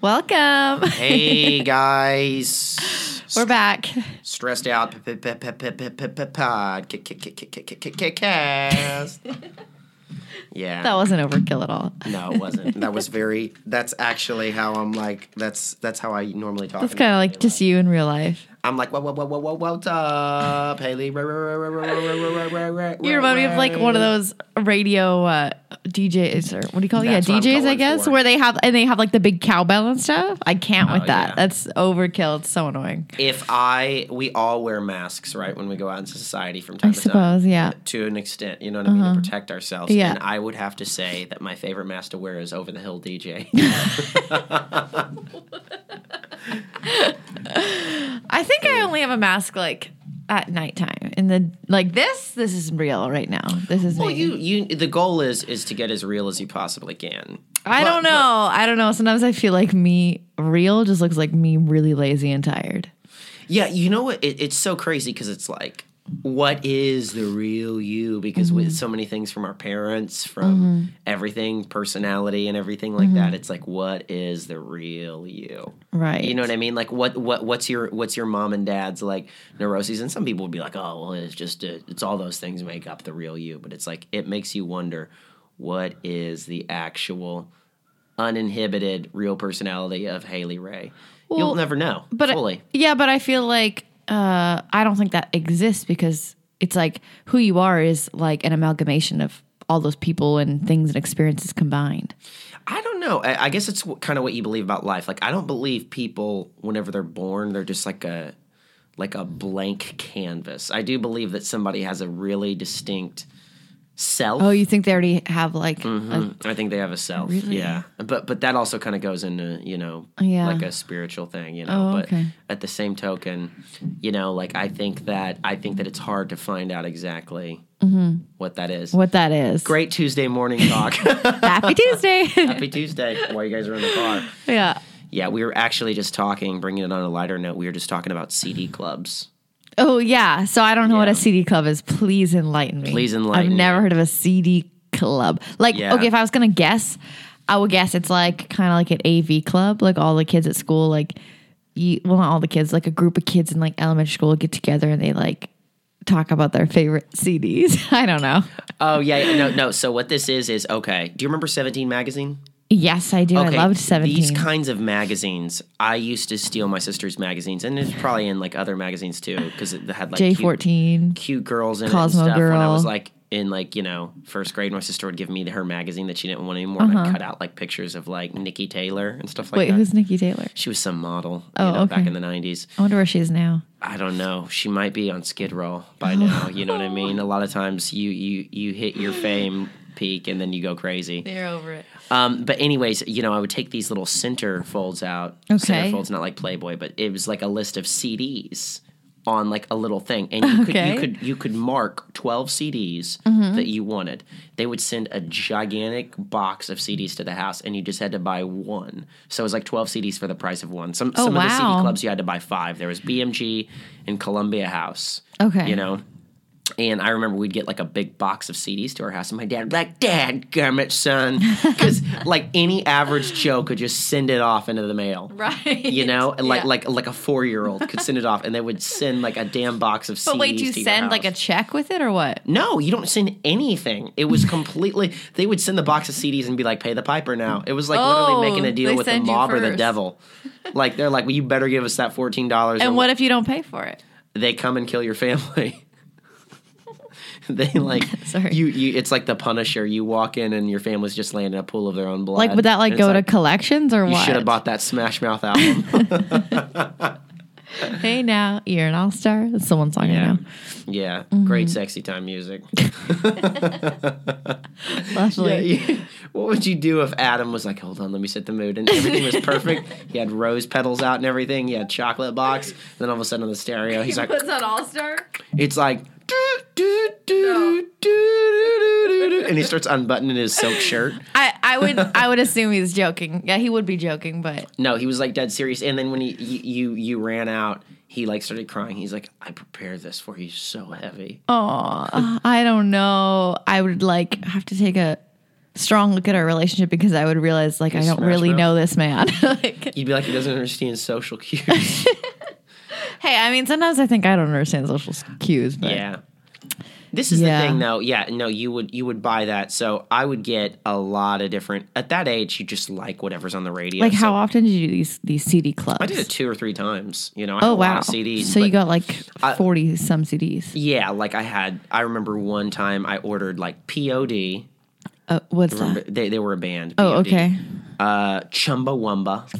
Welcome. Hey guys, We're back. stressed out. Yeah, That wasn't overkill at all. no, it wasn't. That was very. That's actually how I'm like. That's that's how I normally talk. It's in kind of like just you in real life. I'm like, whoa, whoa, whoa, whoa, whoa, what's up, Haley? You remind me of like one of those radio uh, DJs or what do you call it? That's yeah, DJs, I guess, for. where they have and they have like the big cowbell and stuff. I can't with Oh, that. yeah. That's overkill. It's so annoying. If I, we all wear masks, right, when we go out into society from time I to time. suppose, yeah. To an extent, you know what I mean, to protect ourselves. Yeah. And I would have to say that my favorite mask to wear is Over the Hill DJ. I think I only have a mask like at nighttime. In the like this, this is real right now. This is well, me. you, you, the goal is is to get as real as you possibly can. I But- don't know. I don't know. Sometimes I feel like me real just looks like me really lazy and tired. Yeah, you know what? It, it's so crazy because it's like, what is the real you? Because Mm-hmm. with so many things from our parents, from everything, personality, and everything like that, it's like, what is the real you? Mm-hmm. Right. You know what I mean? Like, what what what's your what's your mom and dad's like neuroses? And some people would be like, oh, well, it's just a, it's all those things make up the real you. But it's like it makes you wonder, what is the actual uninhibited real personality of Haley Ray? You'll never know but I- yeah, but I feel like uh, I don't think that exists because it's like who you are is like an amalgamation of all those people and things and experiences combined. I don't know. I, I guess it's kind of what you believe about life. Like I don't believe people whenever they're born they're just like a like a blank canvas. I do believe that somebody has a really distinct self. Oh, you think they already have like a- Mhm. I think they have a self. Really? Yeah. But but that also kind of goes into, you know, Yeah. like a spiritual thing, you know. Oh, but okay. at the same token, you know, like I think that I think that it's hard to find out exactly what that is. what that is? Great Tuesday morning talk. Happy Tuesday. Happy Tuesday while you guys are in the car. yeah. Yeah, we were actually just talking, bringing it on a lighter note. We were just talking about CD clubs. Oh yeah. So I don't know what a CD club is. Please enlighten me. Please enlighten me. I've never heard of a CD club. Like Yeah. okay, if I was gonna guess, I would guess it's like kind of like an AV club. Like all the kids at school, like you, well, not all the kids, like a group of kids in like elementary school get together and they like talk about their favorite CDs. I don't know. Oh yeah, yeah, no, no. So what this is is okay. Do you remember Seventeen magazine? Yes, I do. I loved Seventeen. These kinds of magazines, I used to steal my sister's magazines, and it's probably in like other magazines too, because it had like J14, cute girls in Cosmo it and stuff. When I was like in like you know first grade, my sister would give me her magazine that she didn't want anymore, and I'd cut out like pictures of like Niki Taylor and stuff like Uh-huh. Wait, that. who's Niki Taylor? she was some model, Oh, you know, back in the nineties. I wonder where she is now. I don't know. She might be on Skid Row by now. You know what I mean? A lot of times you you you hit your fame peak and then you go crazy. They're over it. Um, but anyways, you know, I would take these little center folds out. Center folds, not like Playboy, but it was like a list of CDs on like a little thing, and you could Okay. you could you could mark twelve CDs Mm-hmm. that you wanted. They would send a gigantic box of CDs to the house, and you just had to buy one. So it was like twelve CDs for the price of one. Some Oh, some of the CD clubs you had to buy five. There was BMG and Columbia House. Okay. you know. And I remember we'd get like a big box of CDs to our house, and my dad would be like, "Dad, gummit, son," because like any average Joe could just send it off into the mail, Right. you know, and like Yeah. like like a four year old could send it off, and they would send like a damn box of CDs. But wait, do you send like a check with it or what? no, you don't send anything. It was completely. they would send the box of CDs and be like, "Pay the piper now." It was like Oh, literally making a deal with the mob or the devil. Like they're like, "Well, you better give us that fourteen dollars." And what if you don't pay for it? they come and kill your family. they like Sorry. you you it's like the Punisher. You walk in and your family's just laying in a pool of their own blood. Like, would that like And it's go to collections or you what? should have bought that Smash Mouth album. Hey, now you're an all star. That's someone song I yeah. know. Yeah. Mm-hmm. Great sexy time music. Lovely. Yeah, you- what would you do if Adam was like, hold on, let me set the mood? And everything was perfect. he had rose petals out and everything. He had chocolate box. Then all of a sudden on the stereo, he's like, "What's that all star. it's like, and he starts unbuttoning his silk shirt. I, I would I would assume he's joking. Yeah, he would be joking, but No, he was like dead serious. And then when he you you, you ran out, he like started crying. He's like, I prepared this for you so heavy. oh, I don't know. I would like have to take a strong look at our relationship because I would realize like I don't really Mouth? know this man. like, You'd be like, he doesn't understand social cues. hey, I mean, sometimes I think I don't understand social cues, but yeah. This is Yeah. the thing, though. Yeah, no, you would you would buy that. So I would get a lot of different. At that age, you just like whatever's on the radio. like so how often did you do these these CD clubs? I did it two or three times. You know, I had Oh wow! CDs. so you got like I- forty some CDs. Yeah, like I had. I remember one time I ordered like POD. Uh, what's Remember, that? they they were a band. Oh, okay. Uh, Chumbawamba.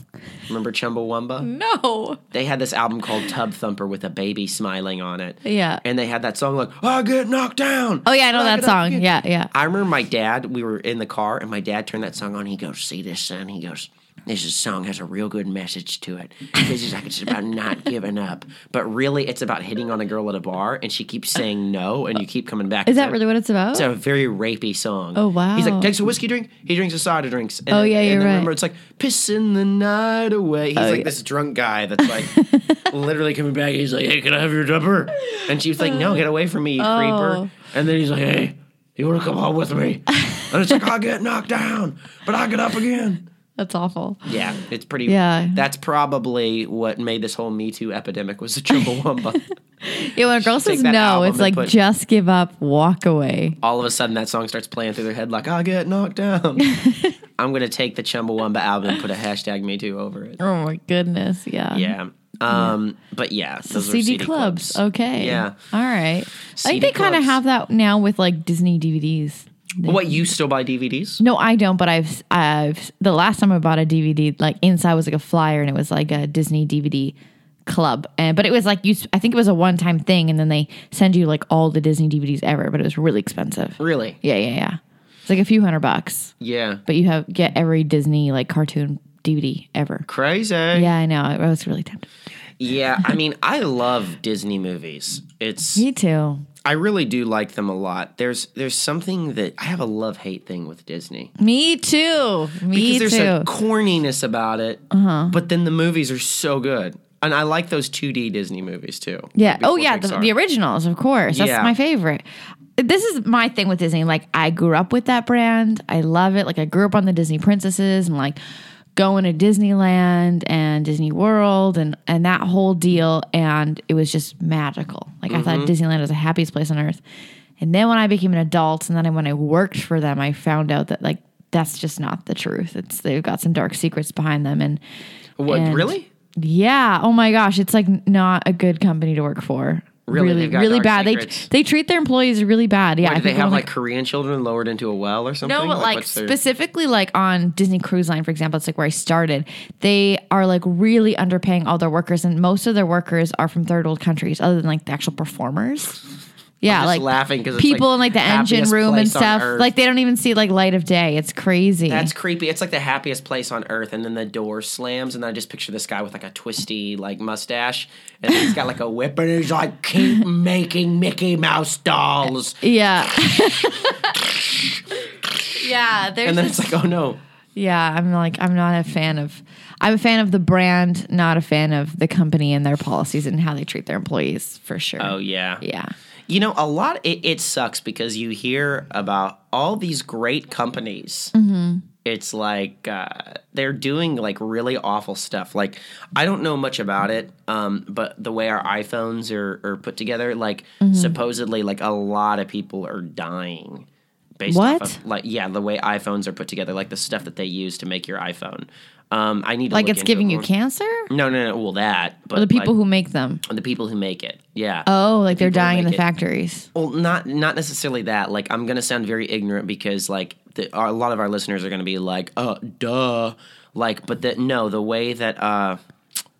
Remember Chumbawamba? No. They had this album called Tub Thumper with a baby smiling on it. Yeah. And they had that song like I get knocked down. Oh yeah, I know I that song. Yeah, yeah. I remember my dad. We were in the car, and my dad turned that song on. He goes, "See this, son?" He goes, "This song has a real good message to it. This is like, it's about not giving up, but really, it's about hitting on a girl at a bar, and she keeps saying no, and you keep coming back. Is to that really what it's about? It's a very rapey song. Oh, wow. He's like, takes a whiskey drink. He drinks a soda drinks. And Oh, yeah, you're right. Remember, it's like pissing the night away. He's oh, like Oh, yeah. this drunk guy that's like literally coming back. He's like, hey, can I have your number? And she's like, no, get away from me, you Oh. creeper. And then he's like, hey, you want to come home with me? And it's like, I get knocked down, but I get up again. That's awful. Yeah, it's pretty. Yeah. that's probably what made this whole Me Too epidemic was the Chumbawamba. Yeah, when a girl says no, it's like put- just give up, walk away. All of a sudden, that song starts playing through their head like, I get knocked down. I'm gonna take the Chumbawamba album and put a hashtag Me Too over it. Oh my goodness, yeah. Yeah. Um. But yeah, So are CD, clubs. Okay. Yeah. All right. I think they kind of have that now with like Disney DVDs. What you still buy DVDs? No, I don't. But I've I've the last time I bought a DVD, like inside was like a flyer, and it was like a Disney DVD club. And but it was like you. I think it was a one time thing, and then they send you like all the Disney DVDs ever. But it was really expensive. Really? Yeah, yeah, yeah. It's like a few hundred bucks, Yeah. but you have get every Disney like cartoon DVD ever. Crazy. Yeah, I know. I was really tempted. Yeah. I mean, I love Disney movies. It's Me too. I really do like them a lot. There's there's something that I have a love hate thing with Disney. Me too. Me too. because there's too. a corniness about it. Uh-huh. But then the movies are so good. And I like those 2D Disney movies too. Yeah. Oh, yeah. The, the originals, of course. That's Yeah. my favorite. This is my thing with Disney. Like, I grew up with that brand. I love it. Like, I grew up on the Disney princesses and like going to Disneyland and Disney World and and that whole deal. And it was just magical. Like, I Mm-hmm. thought Disneyland was the happiest place on earth. And then when I became an adult, and then when I worked for them, I found out that like that's just not the truth. It's they've got some dark secrets behind them, and What and- really? yeah. Oh my gosh, it's like not a good company to work for. Really? really, really bad. secrets? They they treat their employees really bad. Yeah, do they have don't like Korean children lowered into a well or something? no, but like their- specifically like on Disney Cruise Line, for example, it's like where I started. They are like really underpaying all their workers, and most of their workers are from third world countries, other than like the actual performers. Yeah, like laughing 'cause it's, people like, in like the engine room and stuff. Like they don't even see like light of day. It's crazy. That's creepy. It's like the happiest place on earth, and then the door slams, and then I just picture this guy with like a twisty like mustache, and he's got like a whip, and he's like, "Keep making Mickey Mouse dolls," yeah. yeah, there's and then just- it's like, "Oh no." Yeah, I'm like I'm not a fan of I'm a fan of the brand, not a fan of the company and their policies and how they treat their employees for sure. Oh yeah. yeah. You know, a lot. It, it sucks because you hear about all these great companies. Mm-hmm. It's like uh, they're doing like really awful stuff. Like I don't know much about it, um, but the way our iPhones are, are put together, like Mm-hmm. supposedly, like a lot of people are dying. Based What? off of like yeah, the way iPhones are put together, like the stuff that they use to make your iPhone. Um, I need to Like it's giving it you cancer? No, no, no. Well, that, but Or the people like, who make them. the people who make it, yeah. Oh, like they're dying in the it. factories. Well, not not necessarily that. Like, I'm gonna sound very ignorant because like the, a lot of our listeners are gonna be like, "Uh, duh." Like, but that no, the way that uh,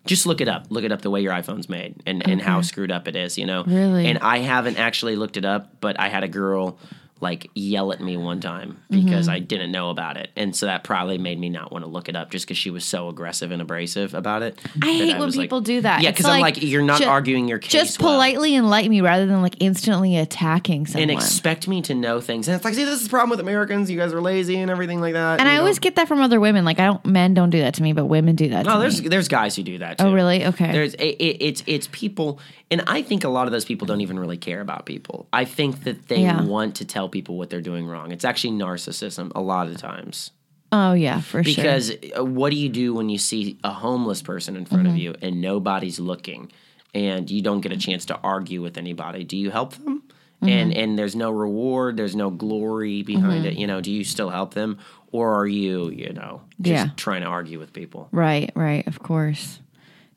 just look it up. Look it up the way your iPhone's made and and how screwed up it is. You know, Really? And I haven't actually looked it up, but I had a girl like yell at me one time because Mm-hmm. I didn't know about it, and so that probably made me not want to look it up just because she was so aggressive and abrasive about it. I hate when was like- people do that. Yeah, because I'm like, you're not ju- arguing your case. Just well. politely enlighten me rather than like instantly attacking someone. and expect me to know things. And it's like, see, this is the problem with Americans. You guys are lazy and everything like that. and I know? always get that from other women. Like I don't men don't do that to me, but women do that no, to there's me. there's guys who do that. Too. Oh really? Okay. There's it, it, it's it's people, and I think a lot of those people don't even really care about people. I think that they Yeah. want to tell tell people what they're doing wrong. It's actually narcissism a lot of times. Oh yeah, for sure. Because uh, what do you do when you see a homeless person in front of Mm-hmm. you and nobody's looking and you don't get a chance to argue with anybody? Do you help them? Mm-hmm. And and there's no reward, there's no glory behind it. You know, do you still help them or are you, you know, just Yeah. trying to argue with people? Right, right, of course.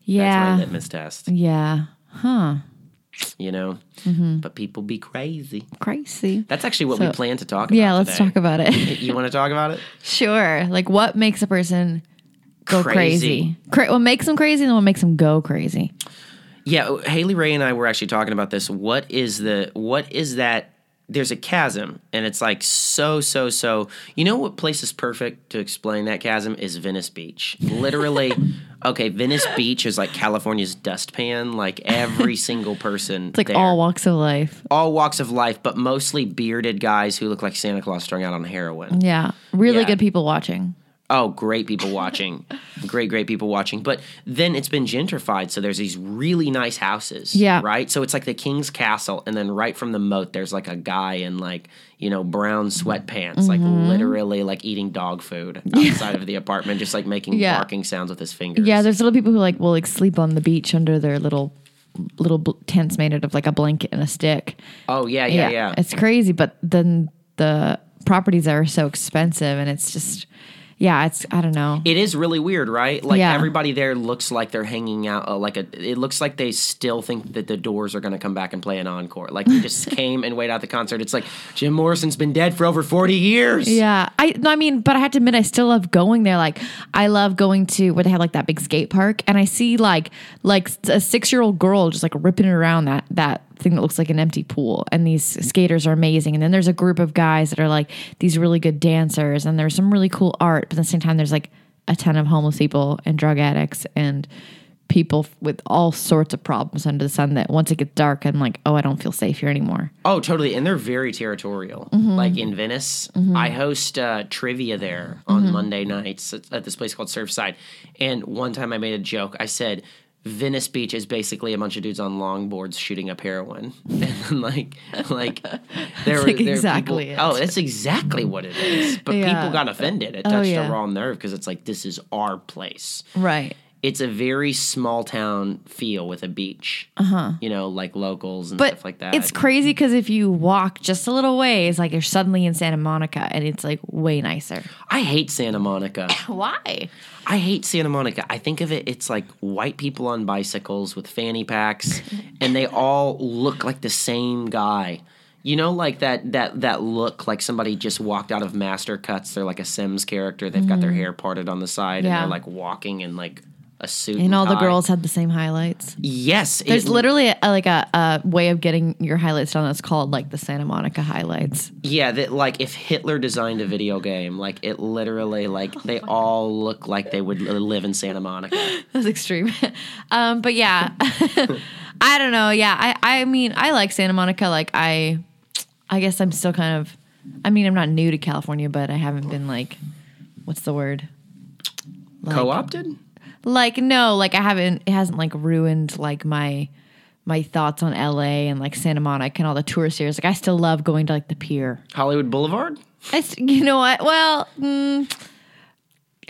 That's my Yeah. litmus test, Yeah. Huh. You know? Mm-hmm. But people be crazy. Crazy. That's actually what So- we plan to talk about. Yeah, let's today. talk about it. You want to talk about it? sure. Like what makes a person go Crazy. crazy? Cra- what makes them crazy and what makes them go crazy? Yeah, Haley Ray and I were actually talking about this. What is the what is that? There's a chasm, and it's like so so so. You know what place is perfect to explain that chasm is Venice Beach. Literally, okay, Venice Beach is like California's dustpan. Like every single person, It's like there. all walks of life. all walks of life, but mostly bearded guys who look like Santa Claus strung out on heroin. Yeah. Really Yeah. good people watching. Oh, great people watching. great, great people watching. But then it's been gentrified, so there's these really nice houses. Yeah. Right? So it's like the King's Castle, and then right from the moat, there's like a guy in like, you know, brown sweatpants, like Mm-hmm. literally like eating dog food outside of the apartment, just like making Yeah. barking sounds with his fingers. Yeah, there's little people who like will like sleep on the beach under their little little bl- tents made out of like a blanket and a stick. Oh, yeah, yeah, yeah. It's crazy, but then the properties are so expensive and it's just yeah, it's I don't know. It is really weird, right? Like Yeah. everybody there looks like they're hanging out. Uh, like a, it looks like they still think that the Doors are going to come back and play an encore. Like they just came and wait out the concert. It's like Jim Morrison's been dead for over forty years. Yeah, I no, I mean, but I have to admit, I still love going there. Like, I love going to where they have like that big skate park, and I see like like a six year old girl just like ripping around that that thing that looks like an empty pool, and these skaters are amazing. And then there's a group of guys that are like these really good dancers, and there's some really cool art. But at the same time, there's like a ton of homeless people and drug addicts and people with all sorts of problems under the sun. That once it gets dark, I'm like, oh, I don't feel safe here anymore. Oh, totally. And they're very territorial. Mm-hmm. Like in Venice, I host uh, trivia there on Mm-hmm. Monday nights at, at this place called Surfside. And one time I made a joke. I said, Venice Beach is basically a bunch of dudes on longboards shooting up heroin, and like, like there were like there exactly people- it. Oh, that's exactly what it is. But Yeah. people got offended. It Oh, touched yeah. a raw nerve because it's like this is our place. Right. It's a very small town feel with a beach. Uh-huh. You know, like locals and but stuff like that. It's crazy because if you walk just a little ways, like you're suddenly in Santa Monica, and it's like way nicer. I hate Santa Monica. Why? I hate Santa Monica. I think of it, it's like white people on bicycles with fanny packs, and they all look like the same guy. You know, like that that that look like somebody just walked out of MasterCuts. They're like a Sims character. They've got their hair parted on the side, and Mm-hmm. They're like walking in like a suit. And all the girls had the same highlights. Yes, There's it- literally a, like a, a way of getting your highlights done that's called like the Santa Monica highlights. Yeah, that like if Hitler designed a video game, like it literally like they all look like they would live in Santa Monica. That's extreme. um, but yeah, I don't know. Yeah, I, I mean, I like Santa Monica. Like I, I guess I'm still kind of. I mean, I'm not new to California, but I haven't been like, what's the word? Like, Co-opted? Like no, like I haven't. It hasn't like ruined like my my thoughts on LA and like Santa Monica and all the tourist areas. Like I still love going to like the pier. Hollywood Boulevard? I you know what? Well, mm,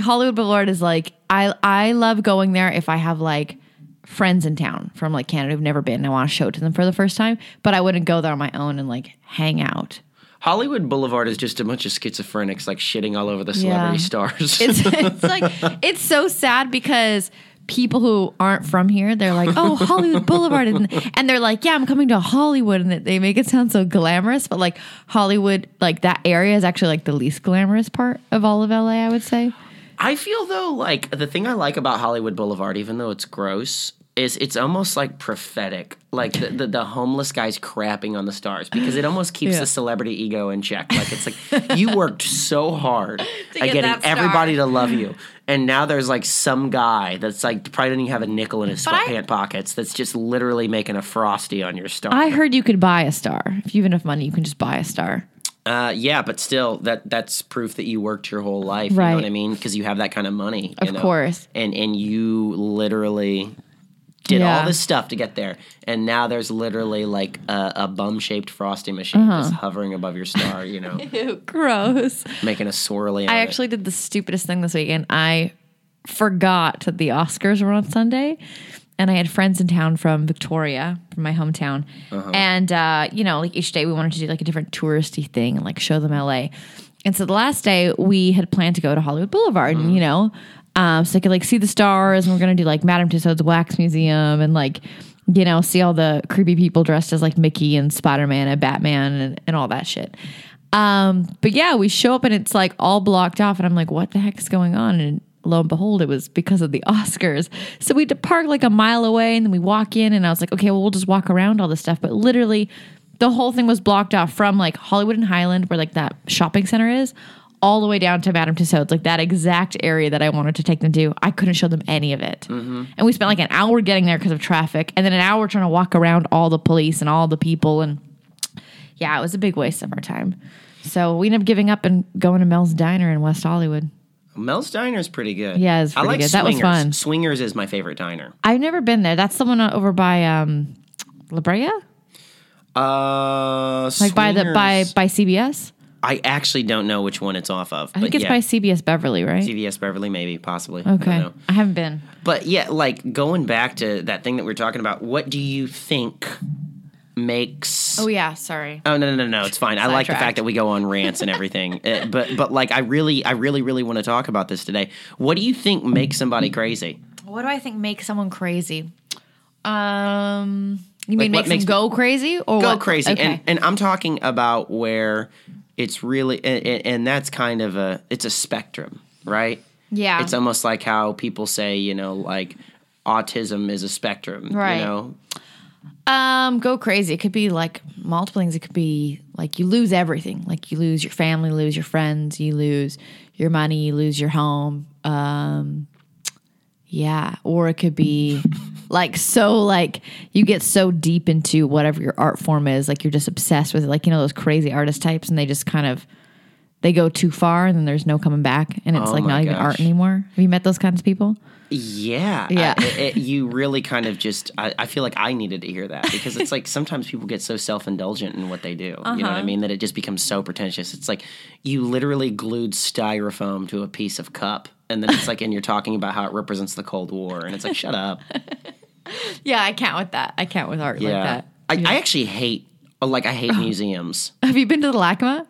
Hollywood Boulevard is like I I love going there if I have like friends in town from like Canada who've never been. and I want to show it to them for the first time, but I wouldn't go there on my own and like hang out. Hollywood Boulevard is just a bunch of schizophrenics like shitting all over the celebrity Yeah. stars. It's it's like it's so sad because people who aren't from here they're like oh hollywood boulevard and, and they're like yeah i'm coming to hollywood and they make it sound so glamorous but like hollywood like that area is actually like the least glamorous part of all of la i would say I feel though like the thing I like about Hollywood Boulevard, even though it's gross, is it's almost like prophetic. Like the, the, the homeless guys crapping on the stars because it almost keeps Yeah. the celebrity ego in check. Like it's like you worked so hard at get getting everybody to love you. And now there's like some guy that's like probably doesn't even have a nickel in his But I- pockets that's just literally making a frosty on your star. I heard you could buy a star. If you have enough money, you can just buy a star. Uh, yeah, but still, that that's proof that you worked your whole life. You know Right. what I mean? Because you have that kind of money. you Of know? course. and and you literally did Yeah. all this stuff to get there, and now there's literally like a, a bum-shaped frosty machine Uh-huh. just hovering above your star, you know, Ew, gross. making a swirly. I on it. actually did the stupidest thing this weekend. I forgot that the Oscars were on Sunday, and I had friends in town from Victoria, from my hometown, and uh, you know, like each day we wanted to do like a different touristy thing and like show them LA. And so the last day we had planned to go to Hollywood Boulevard, and you know, um, so I could like see the stars, and we're gonna do like Madame Tussauds Wax Museum, and like. You know, see all the creepy people dressed as like Mickey and Spider Man and Batman and, and all that shit. Um, but yeah, we show up and it's like all blocked off, and I'm like, what the heck is going on? And lo and behold, it was because of the Oscars. So we had to park like a mile away, and then we walk in, and I was like, okay, well, we'll just walk around all this stuff. But literally, the whole thing was blocked off from like Hollywood and Highland, where like that shopping center is, all the way down to Madame Tussauds, like that exact area that I wanted to take them to. I couldn't show them any of it. And we spent like an hour getting there because of traffic, and then an hour trying to walk around all the police and all the people and yeah, it was a big waste of our time. So we ended up giving up and going to Mel's Diner in West Hollywood. Mel's Diner is pretty good. Yeah, it's I pretty like good. That was Swingers. fun. Swingers is my favorite diner. I've never been there. That's the one over by um, La Brea, Uh, like by the by by CBS. I actually don't know which one it's off of. I think it's yeah, by CBS Beverly, right? CBS Beverly, maybe, possibly. I don't okay, know. I haven't been. But yeah, like going back to that thing that we are talking about, what do you think makes? Oh yeah, sorry. Oh no no no no! It's fine. I like the fact that we go on rants and everything. Uh, but but like I really I really really want to talk about this today. What do you think makes somebody crazy? What do I think makes someone crazy? Um, you mean makes makes- them go crazy or Go what? crazy, Okay. and and I'm talking about where it's really and, and- that's kind of a it's a spectrum, right? yeah, It's almost like how people say you know like autism is a spectrum, Right. You know, Um, go crazy. It could be like multiple things. It could be like you lose everything. Like you lose your family, lose your friends, you lose your money, you lose your home. Um, yeah, or it could be like so like you get so deep into whatever your art form is, like you're just obsessed with it. Like you know those crazy artist types, and they just kind of they go too far, and then there's no coming back, and it's Oh like not even art anymore. Have you met those kinds of people? Yeah, Yeah. I- it- it- you really kind of just. I, I feel like I needed to hear that because it's like sometimes people get so self indulgent in what they do. You know what I Uh-huh. mean? That it just becomes so pretentious. It's like you literally glued styrofoam to a piece of cup, and then it's like, and you're talking about how it represents the Cold War, and it's like, shut up. Yeah, I can't with that. I can't with art like that. I, I actually hate. Like I hate museums. Have you been to the LACMA?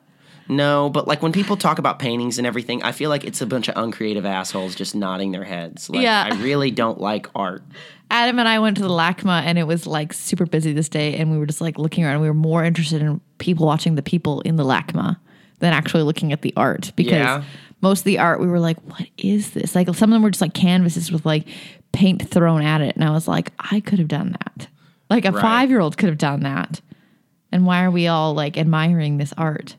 No, but like when people talk about paintings and everything, I feel like it's a bunch of uncreative assholes just nodding their heads. Like, Yeah. I really don't like art. Adam and I went to the LACMA and it was like super busy this day and we were just like looking around. We were more interested in people watching the people in the LACMA than actually looking at the art because Yeah. most of the art we were like, what is this? Like some of them were just like canvases with like paint thrown at it. And I was like, I could have done that. Like a Right. five year old could have done that. And why are we all like admiring this art?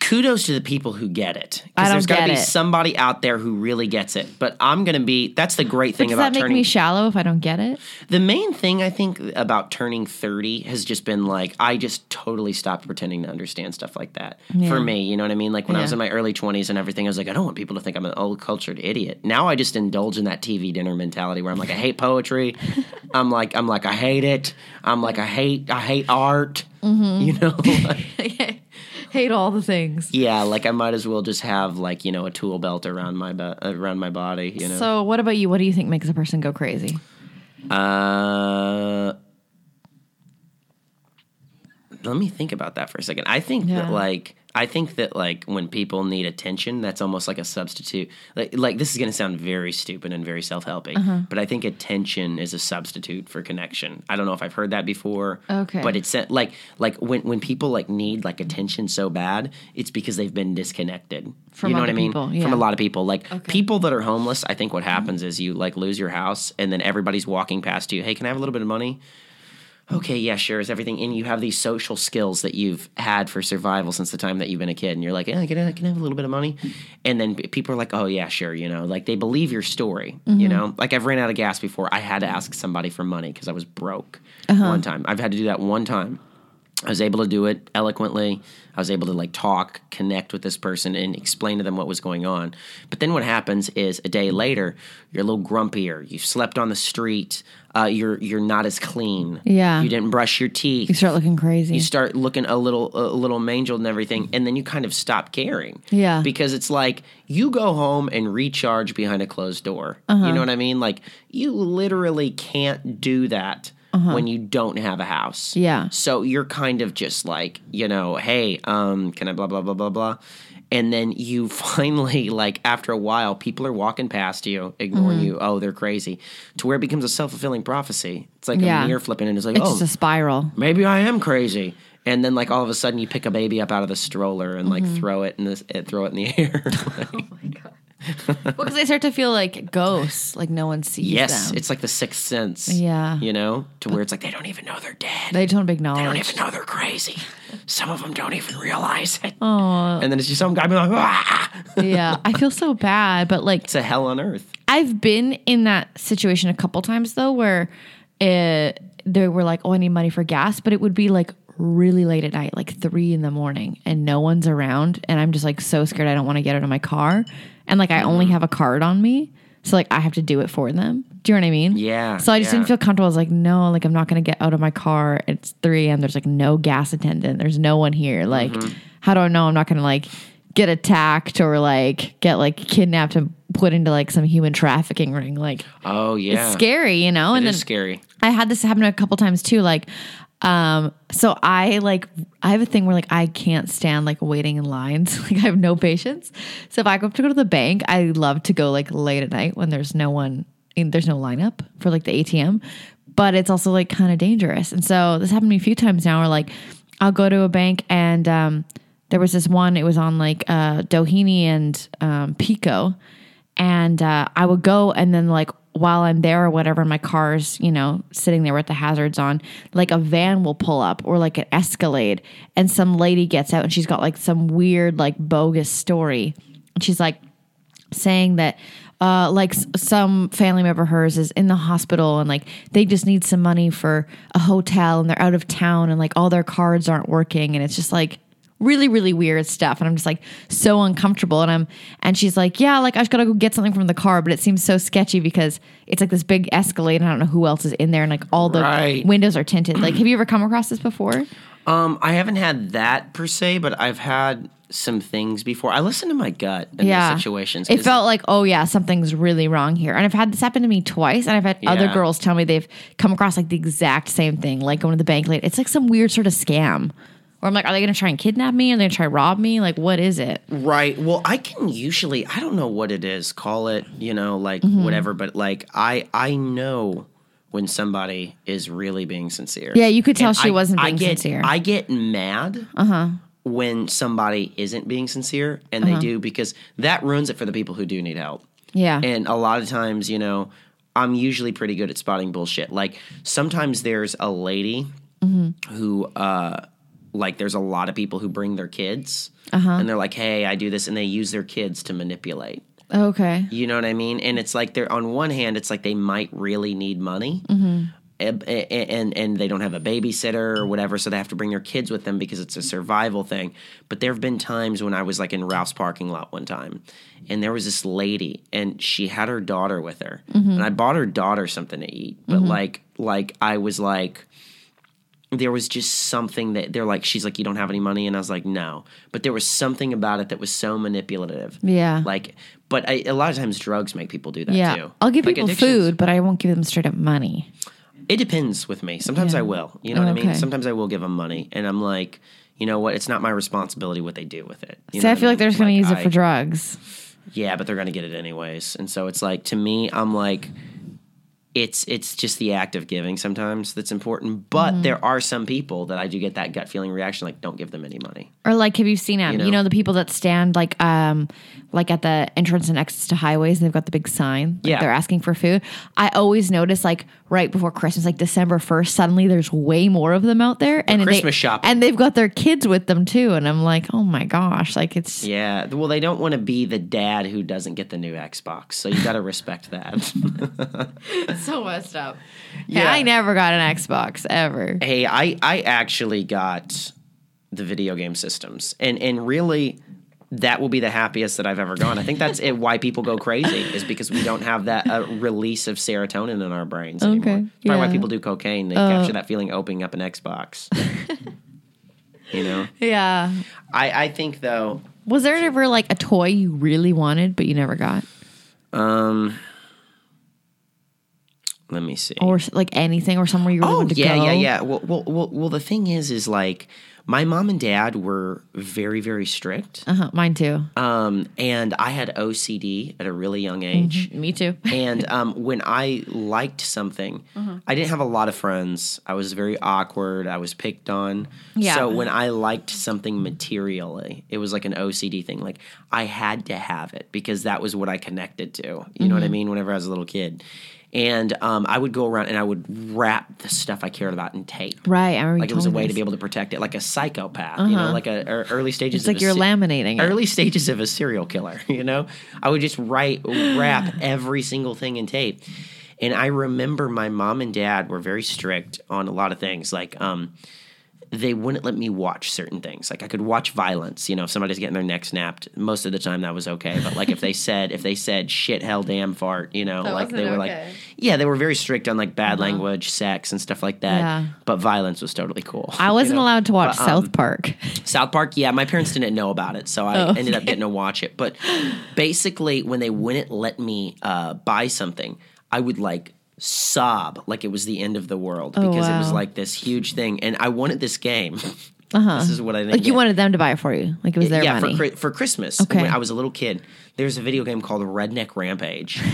Kudos to the people who get it. Because there's got to be it. somebody out there who really gets it. But I'm going to be. That's the great thing about. Does that make turning. me shallow if I don't get it? the main thing I think about turning 30 has just been like I just totally stopped pretending to understand stuff like that. For me, you know what I mean? Like when I was in my early 20s and everything, I was like, I don't want people to think I'm an old cultured idiot. Now I just indulge in that TV dinner mentality where I'm like, I hate poetry. I'm like, I'm like, I hate it. I'm like, I hate, I hate art. Mm-hmm. You know. Hate all the things. Yeah, like I might as well just have like you know a tool belt around my be- around my body. You know. So, what about you? What do you think makes a person go crazy? uh, let me think about that for a second. I think Yeah. that like I think that like when people need attention, that's almost like a substitute. Like like this is going to sound very stupid and very self helping, Uh-huh. but I think attention is a substitute for connection. I don't know if I've heard that before. Okay. but it's like like when when people like need like attention so bad, it's because they've been disconnected. From you know what I mean? people, From a lot of people. Like Okay. people that are homeless, I think what happens is you like lose your house and then everybody's walking past you. Hey, can I have a little bit of money? Okay, yeah, sure, is everything. And you have these social skills that you've had for survival since the time that you've been a kid. And you're like, yeah, can I, can I have a little bit of money? And then people are like, oh, yeah, sure, you know, like they believe your story, Mm-hmm. you know? Like I've ran out of gas before. I had to ask somebody for money because I was broke Uh-huh. one time. I've had to do that one time. I was able to do it eloquently. I was able to like talk, connect with this person, and explain to them what was going on. But then what happens is a day later, you're a little grumpier. You've slept on the street. Uh, you're you're not as clean. Yeah. You didn't brush your teeth. You start looking crazy. you start looking a little a little mangled and everything, and then you kind of stop caring. Yeah. Because it's like you go home and recharge behind a closed door. Uh-huh. You know what I mean? Like you literally can't do that when you don't have a house. Uh-huh. Yeah. So you're kind of just like, you know, hey, um, can I blah blah blah blah blah. And then you finally, like, after a while, people are walking past you, ignoring Mm-hmm. you. Oh, they're crazy. To where it becomes a self fulfilling prophecy. It's like Yeah. a mirror flipping, and it's like, it's oh, just a spiral. maybe I am crazy. And then like all of a sudden you pick a baby up out of the stroller and Mm-hmm. like throw it in the uh, throw it in the air. Well, because they start to feel like ghosts, like no one sees yes, them. it's like the sixth sense. Yeah. You know, to where it's like they don't even know they're dead. they don't acknowledge. They don't even know they're crazy. Some of them don't even realize it. Oh, And then it's just some guy being like, ah! yeah. I feel so bad, but like It's a hell on earth. I've been in that situation a couple times though, where it, they were like, "Oh, I need money for gas," but it would be like really late at night, like three in the morning, and no one's around, and I'm just like so scared. I don't want to get out of my car, and like I only Mm-hmm. have a card on me, so like I have to do it for them. Do you know what I mean? Yeah, So I just yeah. didn't feel comfortable. I was like, no, like I'm not gonna get out of my car. It's 3 a.m. There's like no gas attendant. There's no one here. Like, Mm-hmm. how do I know I'm not gonna like get attacked or like get like kidnapped and put into like some human trafficking ring? Like, Oh yeah. it's scary, you know? It and then scary. I had this happen a couple times too. Like, um, so I like I have a thing where like I can't stand like waiting in lines. Like I have no patience. So if I go to go to the bank, I love to go like late at night when there's no one in there's no lineup for like the ATM. But it's also like kind of dangerous. And so this happened to me a few times now where like I'll go to a bank and um there was this one, it was on like uh Doheny and um Pico and uh, I would go and then like while I'm there or whatever, my car's you know sitting there with the hazards on, like a van will pull up or like an Escalade, and some lady gets out and she's got like some weird like bogus story, and she's like saying that. Uh, like some family member of hers is in the hospital and like they just need some money for a hotel and they're out of town and like all their cards aren't working and it's just like really really weird stuff. And i'm just like so uncomfortable. And i'm and she's like yeah like i just gotta go get something from the car but it seems so sketchy because it's like this big escalade and i don't know who else is in there and like all the Right. windows are tinted. Like have you ever come across this before? Um, I haven't had that per se, but I've had some things before. I listen to my gut in yeah. those situations. it felt like oh yeah something's really wrong here. And i've had this happen to me twice and i've had other girls tell me they've come across like the exact same thing like going to the bank late. It's like some weird sort of scam or i'm like are they gonna try and kidnap me are they gonna try and rob me like what is it Right. Well, I can usually I don't know what it is. Call it, you know, like Mm-hmm. whatever, but like I I know when somebody is really being sincere. Yeah, you could tell And she I- wasn't I being get, sincere. I get mad Uh-huh. when somebody isn't being sincere and they do because that ruins it for the people who do need help. yeah And a lot of times, you know, I'm usually pretty good at spotting bullshit. Like sometimes there's a lady who, uh, like, there's a lot of people who bring their kids uh-huh. and they're like, hey, I do this. And they use their kids to manipulate. okay You know what I mean? And it's like they're on one hand, it's like they might really need money. Mm-hmm. Eh, and, eh, eh, and and they don't have a babysitter or whatever, so they have to bring their kids with them because it's a survival thing. But there have been times when I was like in Ralph's parking lot one time, and there was this lady, and she had her daughter with her, mm-hmm. and I bought her daughter something to eat. But mm-hmm. like like I was like, there was just something that they're like, she's like, you don't have any money, and I was like, no. But there was something about it that was so manipulative. Yeah. Like, but I, a lot of times drugs make people do that yeah too. i'll give Like people food but i won't give them straight up money It depends with me. Sometimes Yeah. I will. You know what I mean? Okay. Sometimes I will give them money, and I'm like, you know what? It's not my responsibility what they do with it. You I feel like mean? they're just going to use it for drugs. Yeah, but they're going to get it anyways, and so it's like to me, I'm like, it's it's just the act of giving sometimes that's important. But Mm-hmm. there are some people that I do get that gut feeling reaction, like don't give them any money. Or like, have you seen them? You know, know? the people that stand like, um, like at the entrance and exits to highways, and they've got the big sign. Like Yeah. they're asking for food. I always notice like right before Christmas, like December first, suddenly there's way more of them out there, and Christmas they, shopping. and they've got their kids with them too. And I'm like, oh my gosh, like it's Yeah, well, they don't want to be the dad who doesn't get the new Xbox, so you got to respect that. so messed up. Yeah. Yeah, I never got an Xbox ever. hey, I I actually got the video game systems, and and really. That will be the happiest that I've ever gone. I think that's it. Why people go crazy is because we don't have that uh, release of serotonin in our brains anymore. Okay, It's probably why people do cocaine. They capture that feeling opening up an Xbox. you know, Yeah. I I think though Was there ever like a toy you really wanted but you never got, Um, let me see. or like anything, or somewhere you really oh wanted to yeah, go? yeah, yeah. Well, well, well, well. The thing is, is like my mom and dad were very, very strict, Uh-huh, mine too. um, and I had OCD at a really young age. Me too. and um, when I liked something, Uh-huh. I didn't have a lot of friends. I was very awkward. I was picked on. Yeah. So when I liked something materially, it was like an OCD thing. Like I had to have it because that was what I connected to. You know Mm-hmm. what I mean? Whenever I was a little kid. And um, I would go around and I would wrap the stuff I cared about in tape. Right. I remember Like it was a way to be able to protect it, like a psychopath, you know, like a, or early stages. It's like you're se- laminating it. early stages of a serial killer you know i would just write wrap every single thing in tape and i remember my mom and dad were very strict on a lot of things like um they wouldn't let me watch certain things like i could watch violence you know if somebody's getting their neck snapped most of the time that was okay but like if they said if they said shit hell damn fart you know That like they were okay. like yeah they were very strict on like bad language sex and stuff like that Yeah. but violence was totally cool I wasn't you know? allowed to watch But, um, South Park. South Park, yeah, my parents didn't know about it, so I Oh, ended up getting to watch it. But basically, when they wouldn't let me uh, buy something, I would like sob like it was the end of the world because it was Oh, like this huge thing, and I wanted this game. Uh-huh. this is what I didn't Like you get. wanted them to buy it for you. Like it was their yeah, money. for for Christmas. Okay. When I was a little kid, there's a video game called Redneck Rampage.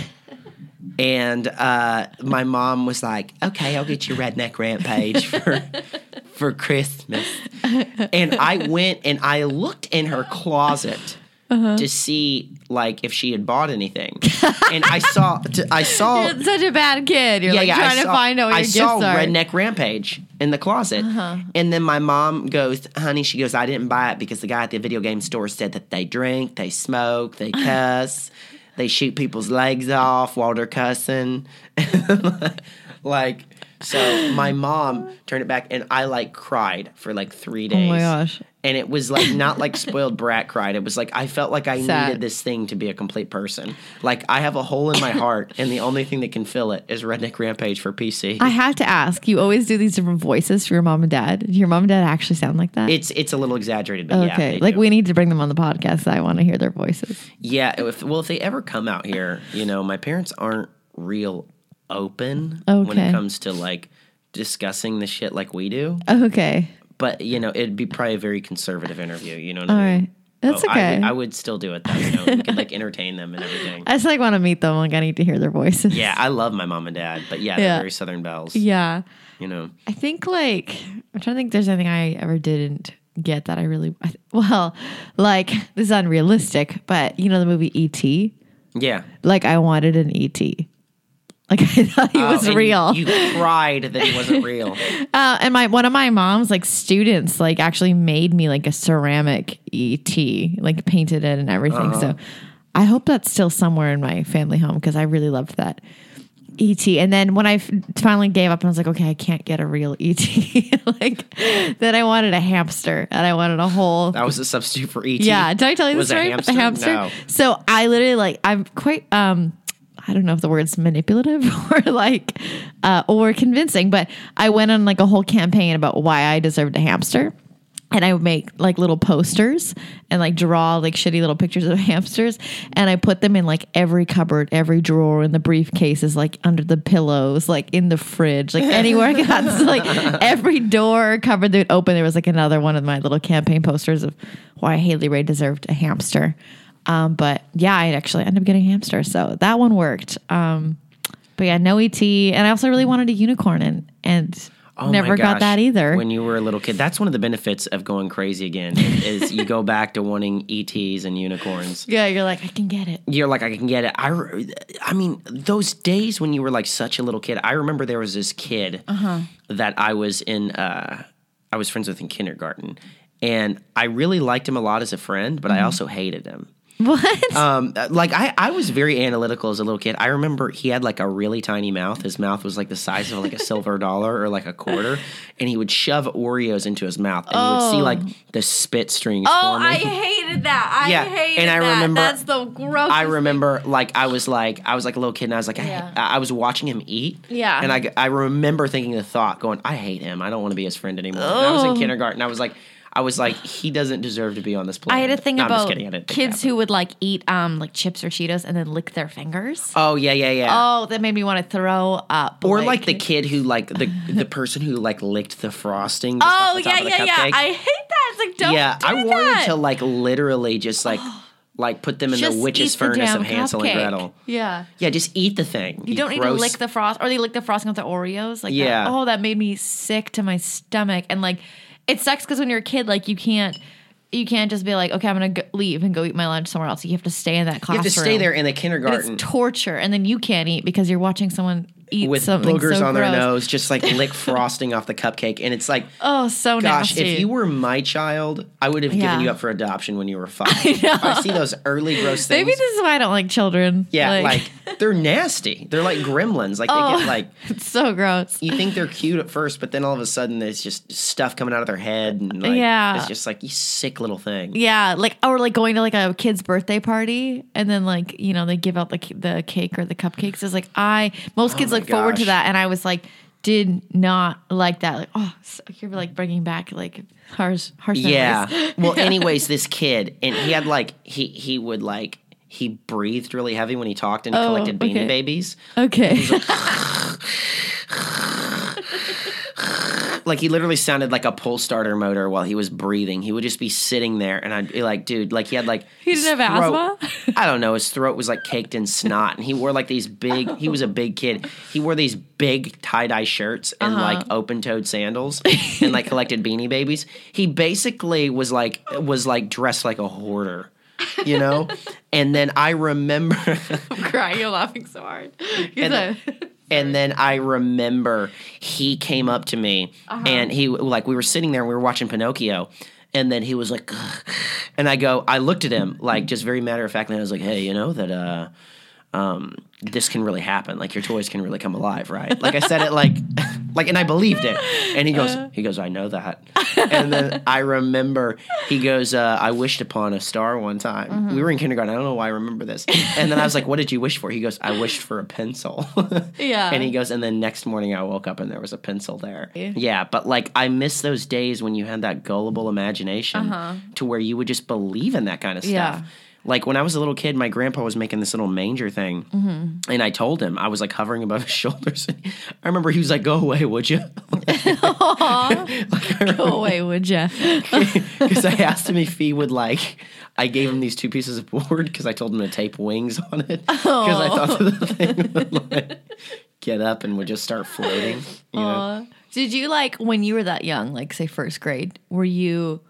And uh, my mom was like, "Okay, I'll get you Redneck Rampage for for Christmas." And I went and I looked in her closet Uh-huh. to see like if she had bought anything, and I saw t- I saw You're such a bad kid. You're like I trying to saw- find out what I your saw gifts are. Uh-huh. Redneck Rampage in the closet, and then my mom goes, "Honey," she goes, "I didn't buy it because the guy at the video game store said that they drink, they smoke, they cuss, they shoot people's legs off while they're cussing." like, so my mom turned it back, and I like cried for like three days. Oh my gosh. And it was like not like spoiled brat cried. It was like I felt like I Sad. needed this thing to be a complete person. Like I have a hole in my heart, and the only thing that can fill it is Redneck Rampage for PC. I have to ask. You always do these different voices for your mom and dad. Do your mom and dad actually sound like that? it's it's a little exaggerated, but yeah, okay. they like do. we need to bring them on the podcast. I want to hear their voices. yeah. If, well, if they ever come out here, you know, my parents aren't real open when it comes to like discussing the shit like we do. Okay. But you know, it'd be probably a very conservative interview. You know what All I mean? right. That's Oh, okay. would- I, would still do it though. You know, we could like entertain them and everything. I just like want to meet them. Like I need to hear their voices. Yeah, I love my mom and dad, but yeah, they're very Southern belles. Yeah. You know, I think like I'm trying to think. There's anything I ever didn't get that I really I, well, like this is unrealistic, but you know the movie E.T. yeah. Like I wanted an E.T. Like I thought he was Oh, and real. You cried that he wasn't real. Uh, and my one of my mom's like students like actually made me like a ceramic ET, like painted it and everything. Uh-huh. So I hope that's still somewhere in my family home because I really loved that ET. And then when I f- finally gave up and I was like, okay, I can't get a real ET. like then I wanted a hamster and I wanted a whole. That was a substitute for ET. Yeah, did I tell you Was the a story? hamster? The hamster. No. So I literally like I'm quite um I don't know if the word's manipulative or like uh or convincing, but I went on like a whole campaign about why I deserved a hamster. And I would make like little posters and like draw like shitty little pictures of hamsters. And I put them in like every cupboard, every drawer, in the briefcases, like under the pillows, like in the fridge, like anywhere I got. So, like every door cupboard that would open, there was like another one of my little campaign posters of why Haley Ray deserved a hamster. Um, but yeah, I actually ended up getting a hamster. So that one worked. Um, but yeah, no ET. And I also really wanted a unicorn and, and Oh Never got that either. When you were a little kid, that's one of the benefits of going crazy again. is you go back to wanting ETs and unicorns. Yeah, you're like, I can get it. You're like, I can get it. I, I mean, those days when you were like such a little kid. I remember there was this kid Uh-huh. that I was in. Uh, I was friends with in kindergarten, and I really liked him a lot as a friend, but I Mm-hmm. also hated him. What? Um, like I, I was very analytical as a little kid. I remember he had like a really tiny mouth. His mouth was like the size of like a silver dollar or like a quarter, and he would shove Oreos into his mouth, and you would see like the spit streams. oh, forming. I hated that. I Yeah, hated and I that. remember- That's the gross. I remember like I was like I was like a little kid and I was like Yeah. I, I was watching him eat Yeah. and I, I remember thinking the thought going I hate him I don't want to be his friend anymore and I was in Oh. kindergarten I was like I was like he doesn't deserve to be on this planet I had a thing No, about kidding, kids that, who would like eat um like chips or Cheetos and then lick their fingers. oh yeah yeah yeah Oh, that made me want to throw up. or like, the kid who like the the person who like licked the frosting off Oh yeah, yeah, yeah. I hate that. It's like don't yeah do I wanted that. to like literally just like like put them in Just the witch's the furnace of Hansel cupcake. and Gretel Yeah. yeah just eat the thing You don't need to lick the frost, or they lick the frosting with the Oreos. Like, that. Yeah. oh, that made me sick to my stomach. And like, it sucks because when you're a kid, like, you can't, you can't just be like, okay, I'm gonna go, leave and go eat my lunch somewhere else. You have to stay in that classroom. you have to stay there in the And kindergarten It's torture, and then you can't eat because you're watching someone eat with something boogers so on gross. their nose, just like lick frosting off the cupcake. And it's like, Oh, so gosh, nasty. if you were my child, I would have Yeah. given you up for adoption when you were five. If I see those early gross things. Maybe this is why I don't like children. yeah, like, they're nasty. They're like gremlins. Like they Oh. get like it's so gross. you think they're cute at first, but then all of a sudden there's just stuff coming out of their head and like Yeah. it's just like you sick little thing. Yeah, like or like going to like a kid's birthday party and then like you know they give out the the cake or the cupcakes. It's like I most kids Oh forward to that, and I was like did not like that. Like oh, so you're like bringing back like harsh harsh. Yeah. memories. Well, anyways, this kid and he had like he he would like he breathed really heavy when he talked and Oh, collected beanie okay. babies. Okay. like he literally sounded like a pull starter motor while he was breathing. He would just be sitting there, and I'd be like, "Dude, like he had like He didn't have throat- asthma? I don't know. His throat was like caked in snot, and he wore like these big. He was a big kid. He wore these big tie dye shirts and Uh-huh. like open toed sandals, and like collected beanie babies. He basically was like was like dressed like a hoarder. You know, and then I remember, I'm crying. You're laughing so hard. And And then I remember he came up to me and he like we were sitting there and we were watching Pinocchio. And then he was like, "Ugh." and I go, I looked at him like just very matter of fact And I was like, hey, you know that uh, um, this can really happen. Like your toys can really come alive, right? Like I said it like, like, and I believed it. And he goes, he goes, I know that. And then I remember he goes, uh, I wished upon a star one time. We were in kindergarten. I don't know why I remember this. And then I was like, what did you wish for? He goes, I wished for a pencil. Yeah. And he goes, and then next morning I woke up and there was a pencil there. Yeah. Yeah, but like I miss those days when you had that gullible imagination to where you would just believe in that kind of stuff. Uh-huh. Yeah. Like when I was a little kid, my grandpa was making this little manger thing, Mm-hmm. and I told him I was like hovering above his shoulders. I remember he was like, "Go away, would you?" go away, would you? Because I asked him if he would like. I gave him these two pieces of board because I told him to tape wings on it because I thought the thing would like get up and would just start floating. You know? Did you like when you were that young, like say first grade, were you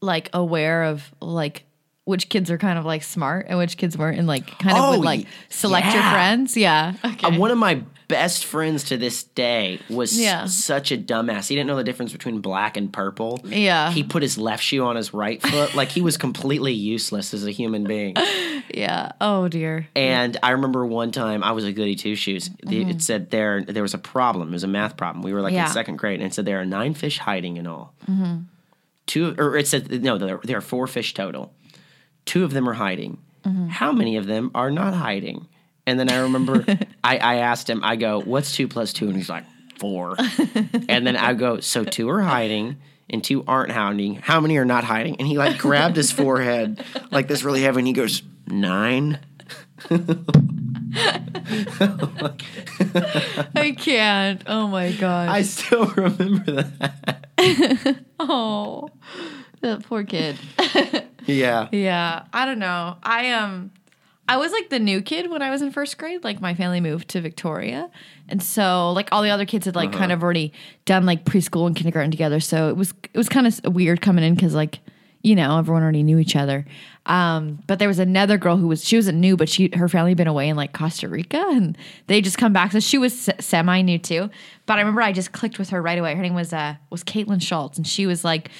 like aware of like which kids are kind of like smart and which kids weren't and like kind of Oh, would like select your friends? Yeah. Okay. Uh, one of my best friends to this day was Yeah. such a dumbass. He didn't know the difference between black and purple. Yeah. He put his left shoe on his right foot. like he was completely useless as a human being. yeah. Oh dear. And I remember one time I was a goody two shoes. The- It said there there was a problem. It was a math problem. We were like Mm-hmm. Yeah. in second grade, and it said there are nine fish hiding in all. Two, or it said no, there, there are four fish total. Two of them are hiding. Mm-hmm. How many of them are not hiding? And then I remember I, I asked him. I go, "What's two plus two? And he's like, four. and then I go, "So two are hiding." And two aren't hiding. How many are not hiding? And he like grabbed his forehead like this really heavy, and he goes nine. I can't. Oh my god. I still remember that. oh. That poor kid. Yeah. Yeah, I don't know. I um I was like the new kid when I was in first grade. Like my family moved to Victoria, and so like all the other kids had like kind of already done like preschool and kindergarten together. So it was it was kind of weird coming in because like you know everyone already knew each other. Um, but there was another girl who was she wasn't new, but she her family had been away in like Costa Rica, and they just come back. So she was semi new too. But I remember I just clicked with her right away. Her name was uh was Caitlin Schultz, and she was like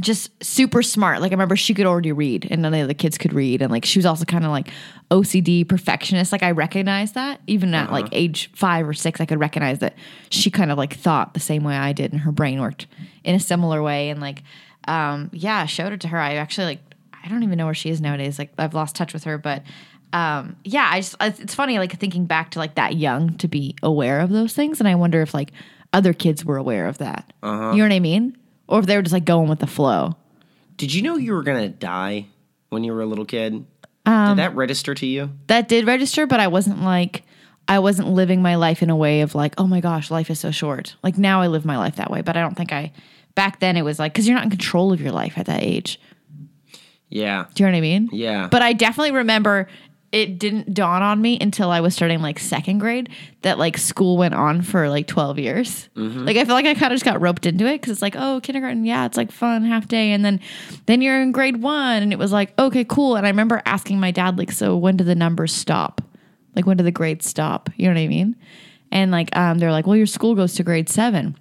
just super smart. Like I remember she could already read and none of the other kids could read. And like she was also kind of like OCD perfectionist. Like I recognized that even at like age five or six, I could recognize that she kind of like thought the same way I did and her brain worked in a similar way. And like, um, yeah, I showed it to her. I actually like, I don't even know where she is nowadays. Like I've lost touch with her, but um, yeah, I just, it's funny like thinking back to like that young to be aware of those things. And I wonder if like other kids were aware of that. You know what I mean? Or if they were just like going with the flow. Did you know you were gonna die when you were a little kid? Um, did that register to you? that did register, but I wasn't like I wasn't living my life in a way of like, oh my gosh, life is so short. Like now I live my life that way, but I don't think I back then it was like because you're not in control of your life at that age. Yeah. Do you know what I mean? Yeah. But I definitely remember it didn't dawn on me until I was starting like second grade that like school went on for like 12 years. Like I feel like I kind of just got roped into it because it's like, oh, kindergarten, yeah, it's like fun, half day. And then then you're in grade one and it was like, okay, cool. And I remember asking my dad, like, so when do the numbers stop? Like when do the grades stop? You know what I mean? And like um, they're like, well, your school goes to grade seven.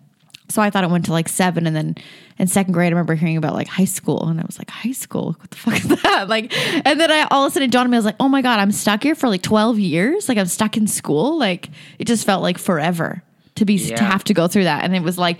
So I thought it went to like seven, and then in second grade, I remember hearing about like high school, and I was like, high school, what the fuck is that? Like, and then I all of a sudden it dawned on me, I was like, oh my god, I'm stuck here for like twelve years. Like I'm stuck in school. Like it just felt like forever to be to have to go through that, and it was like.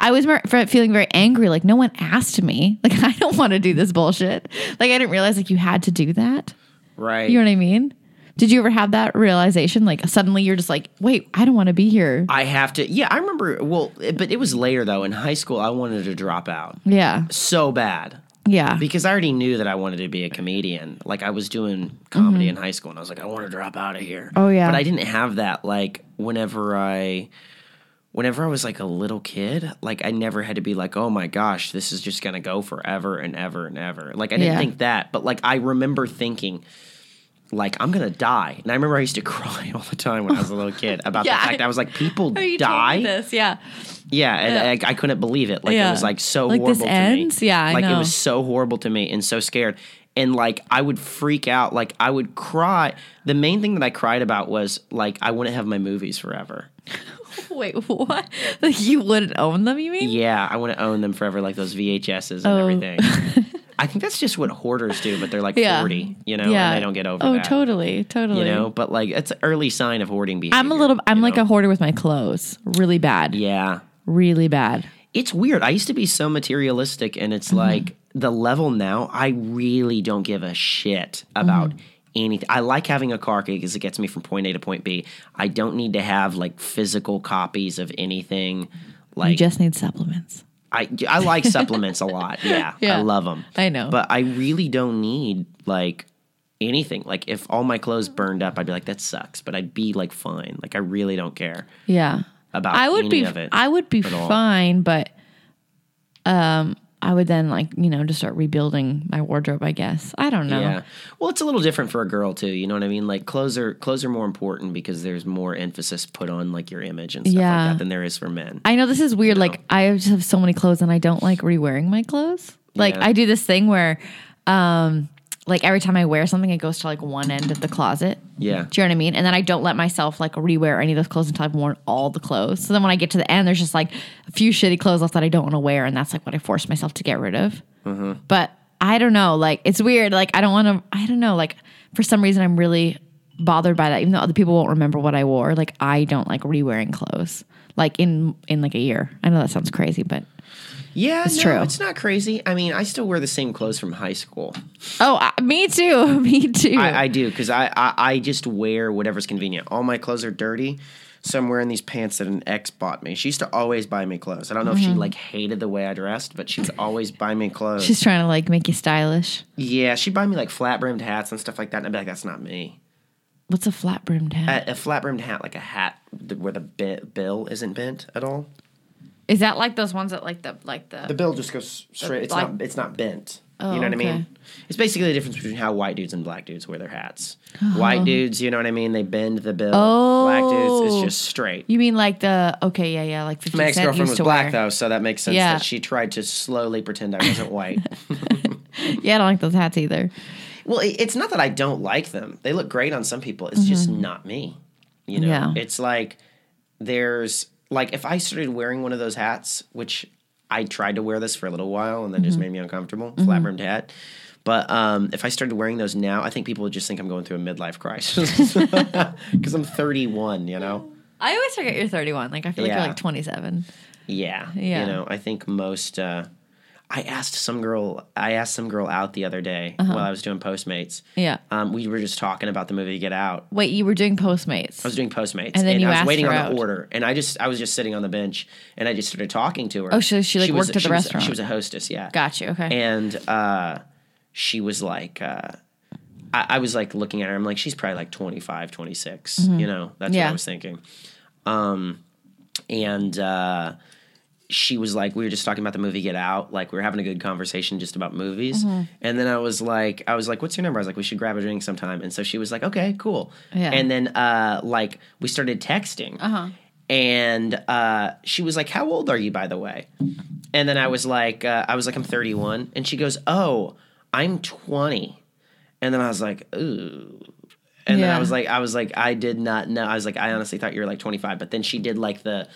I was feeling very angry. Like no one asked me. Like I don't want to do this bullshit. Like I didn't realize like you had to do that. Right. You know what I mean? Did you ever have that realization? Like suddenly you're just like, wait, I don't want to be here. I have to. Yeah, I remember. Well, it- but it was later though. In high school, I wanted to drop out Yeah. so bad Yeah. because I already knew that I wanted to be a comedian. Like I was doing comedy in high school, and I was like, I want to drop out of here. Mm-hmm. Oh, yeah. But I didn't have that. Like whenever I. Whenever I was like a little kid, like I never had to be like, oh my gosh, this is just gonna go forever and ever and ever. Like I didn't Yeah. think that, but like I remember thinking, like I'm gonna die, and I remember I used to cry all the time when I was a little kid about Yeah, the fact I- I was like, people you die. this, yeah. Yeah, and Yeah. I, I couldn't believe it. Like Yeah. it was like so Like, horrible to ends? me. Yeah, I like it was so horrible to me and so scared. And like I would freak out. Like I would cry. The main thing that I cried about was like I wouldn't have my movies forever. Wait, what? Like you wouldn't own them? You mean? Yeah, I want to own them forever, like those VHSs and Oh. everything. I think that's just what hoarders do, but they're like Yeah. forty, you know, yeah. and they don't get over Oh, that. totally, totally. You know, but like it's an early sign of hoarding behavior. I'm a little. I'm like know? a hoarder with my clothes. Really bad. yeah. Really bad. it's weird. I used to be so materialistic, and it's Mm-hmm. like the level now. I really don't give a shit about Mm-hmm. anything. I like having a car because it gets me from point A to point B. I don't need to have like physical copies of anything. You Like just need supplements. I, I like supplements a lot. Yeah, Yeah. I love them. I know. but I really don't need like anything. Like if all my clothes burned up, I'd be like, that sucks. But I'd be like fine. Like I really don't care Yeah. about I would be. of it. I would be fine, but um, I would then like you know just start rebuilding my wardrobe. I guess. I don't know. Yeah. Well, it's a little different for a girl too. You know what I mean? Like clothes are clothes are more important because there's more emphasis put on like your image and stuff Yeah. like that than there is for men. I know this is weird. Like I just have so many clothes and I don't like re-wearing my clothes. Like Yeah. I do this thing where um like every time I wear something it goes to like one end of the closet. Yeah. Do you know what I mean? And then I don't let myself like re-wear any of those clothes until I've worn all the clothes. So then when I get to the end, there's just like a few shitty clothes left that I don't want to wear, and that's like what I force myself to get rid of. Mm-hmm. But I don't know. Like it's weird. Like I don't want to. I don't know. Like for some reason, I'm really bothered by that. Even though other people won't remember what I wore, like I don't like re-wearing clothes. Like in in like a year. I know that sounds crazy, but Yeah, It's no, true. It's not crazy. I mean, I still wear the same clothes from high school. oh, I, me too. me too. I, I do because I, I I just wear whatever's convenient. All my clothes are dirty. So I'm wearing these pants that an ex bought me. She used to always buy me clothes. I don't know if she mm-hmm. like hated the way I dressed, but she'd always buy me clothes. She's trying to like make you stylish. yeah, she'd buy me like flat brimmed hats and stuff like that. And I'd be like, that's not me. What's a flat brimmed hat? A, a flat brimmed hat, like a hat th- where the bi- bill isn't bent at all. Is that like those ones that like the like the, The bill just goes straight. It's Like- not. It's not bent. Oh, you know what I mean? It's basically the difference between how white dudes and black dudes wear their hats. Oh. White dudes, you know what I mean? They bend the bill. Oh. Black dudes, it's just straight. You mean like the okay, yeah, yeah, like 50 My ex girlfriend was black wear. though, so that makes sense Yeah. that she tried to slowly pretend I wasn't white. Yeah, I don't like those hats either. well, it- it's not that I don't like them. They look great on some people. It's just not me. You know, Mm-hmm. Yeah. it's like there's like if I started wearing one of those hats, which I tried to wear this for a little while and then Mm-hmm. just made me uncomfortable, flat brimmed hat. But um, if I started wearing those now, I think people would just think I'm going through a midlife crisis because I'm 31. You know. I always forget you're 31. Like I feel like you're like 27. Yeah. Yeah. You know, I think most uh I asked some girl I asked some girl out the other day Uh-huh. while I was doing Postmates. Yeah. Um, we were just talking about the movie Get Out. Wait, you were doing Postmates. I was doing Postmates And then you I was asked waiting her on out. the order and I just I was just sitting on the bench and I just started talking to her. Oh, so she, like, was- worked at the she was- restaurant. she was a hostess, yeah. Got you. Okay. And uh she was like uh I, I was like looking at her, I'm like, she's probably like 25, 26. You know, that's what Mm-hmm. I was thinking. Um and uh she was like, we were just talking about the movie Get Out. Like, we were having a good conversation just about movies. Mm-hmm. And then I was like, I was like, what's your number? I was like, we should grab a drink sometime. And so she was like, okay, cool. Yeah. And then, uh, like, we started texting. Uh-huh. And uh, she was like, how old are you, by the way? And then I was like, uh, I was like, I'm 31. And she goes, oh, I'm 20. And then I was like, ooh. And then I was like, I was like, I did not know. I was like, I honestly thought you were like 25. But then she did like the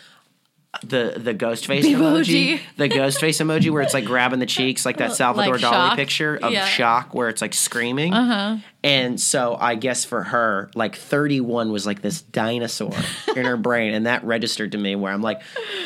the the ghost face The emoji. emoji. the ghost face emoji where it's like grabbing the cheeks, like that Salvador Like Dali shock. picture of Yeah. shock, where it's like screaming. Uh-huh. And so I guess for her, like 31 was like this dinosaur in her brain, and that registered to me where I'm like,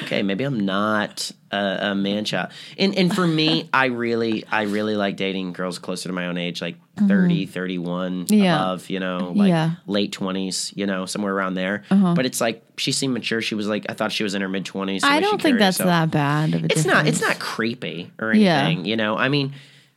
okay, maybe I'm not a, a man child. And and for me, I really I really like dating girls closer to my own age, like 30, 31, Mm-hmm. Yeah. above, you know, like Yeah. Uh-huh. late 20s, you know, somewhere around there. But it's like she seemed mature. She was like I thought she was in her mid 20s. I don't think that's that bad. It's not. It's not creepy or Yeah. anything. You know, I mean,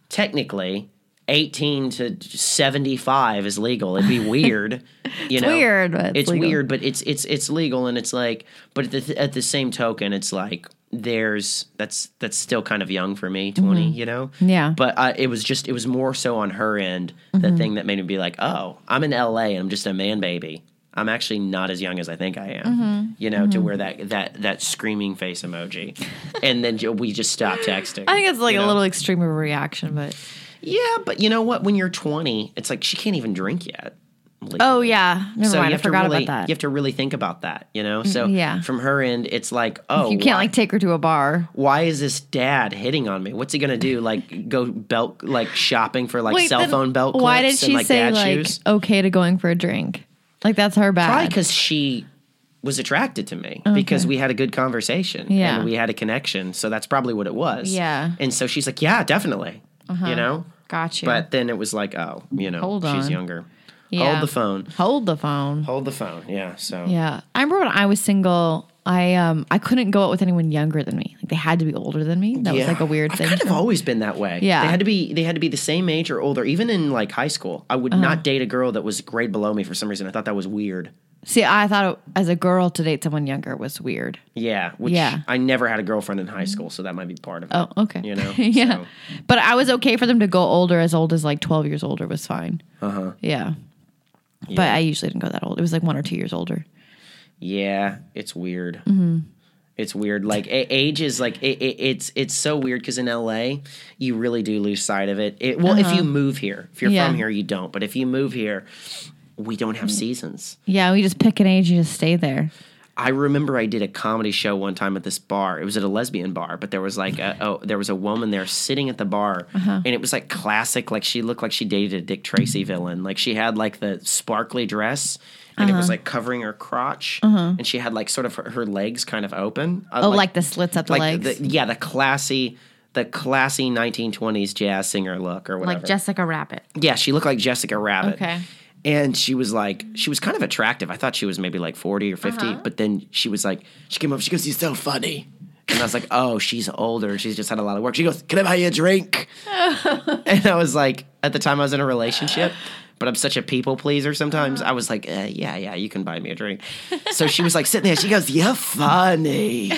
technically, eighteen to seventy-five is legal. It'd be weird. You know, weird, it's it's weird, but it's it's it's legal, and it's like, but at the at the same token, it's like there's that's that's still kind of young for me, 20 You know, Mm-hmm. Yeah. Mm-hmm. But uh, it was just it was more so on her end the thing that made me be like, oh, I'm in L.A. and I'm just a man baby. I'm actually not as young as I think I am, Mm-hmm. you know, to wear that that that screaming face emoji, and then we just stopped texting. I think it's like you a little extreme of a reaction, but yeah, but you know what? When you're 20, it's like she can't even drink yet. legally. oh yeah, never so mind. you I have forgot to really, about that. You have to really think about that, you know. So mm, yeah. from her end, it's like, oh, you can't why, like take her to a bar. why is this dad hitting on me? What's he gonna do? Like go belt like shopping for like cell then phone belt clips Why did and she like say dad like shoes? okay to going for a drink? Like that's her bad. Probably because she was attracted to me because we had a good conversation Yeah. and we had a connection. So that's probably what it was. Yeah. And so she's like, yeah, definitely. You know. Got you. But then it was like, oh, you know, Hold she's on. younger. Yeah. Hold the phone. hold the phone. Hold the phone. Yeah. So Yeah, I remember when I was single. I um I couldn't go out with anyone younger than me. Like they had to be older than me. That was like a weird I've thing. kind of always been that way. Yeah. They had to be they had to be the same age or older. Even in like high school, I Uh-huh. would not date a girl that was grade below me for some reason. I thought that was weird. See, I thought it, as a girl to date someone younger was weird. Yeah. Which Yeah. I never had a girlfriend in high school, so that might be part of it. Oh, okay. You know? yeah. So, But I was okay for them to go older, as old as like 12 years older was fine. uh huh. Yeah. But I usually didn't go that old. It was like one or two years older. Yeah, it's weird. Mm-hmm. It's weird. Like age is like it, it, it's it's so weird because in LA you really do lose sight of it. it well, if you move here, if you're Uh-huh. Yeah. from here, you don't. But if you move here, we don't have seasons. Yeah, we just pick an age and just stay there. I remember I did a comedy show one time at this bar. It was at a lesbian bar, but there was like a oh, there was a woman there sitting at the bar, Uh-huh. and it was like classic. Like she looked like she dated a Dick Tracy villain. Like she had like the sparkly dress, and it Uh-huh. was like covering her crotch, and she had like sort of her, her legs kind of open. Uh, Oh, like, the slits at the like legs. the, yeah, the classy. The classy 1920s jazz singer look, or whatever. like Jessica Rabbit. Yeah, she looked like Jessica Rabbit. Okay. And she was like, she was kind of attractive. I thought she was maybe like 40 or 50, Uh-huh. but then she was like, she came up, she goes, You're so funny. And I was like, Oh, she's older. She's just had a lot of work. She goes, Can I buy you a drink? and I was like, At the time I was in a relationship, but I'm such a people pleaser sometimes. I was like, uh, Yeah, yeah, you can buy me a drink. So she was like sitting there. She goes, You're funny.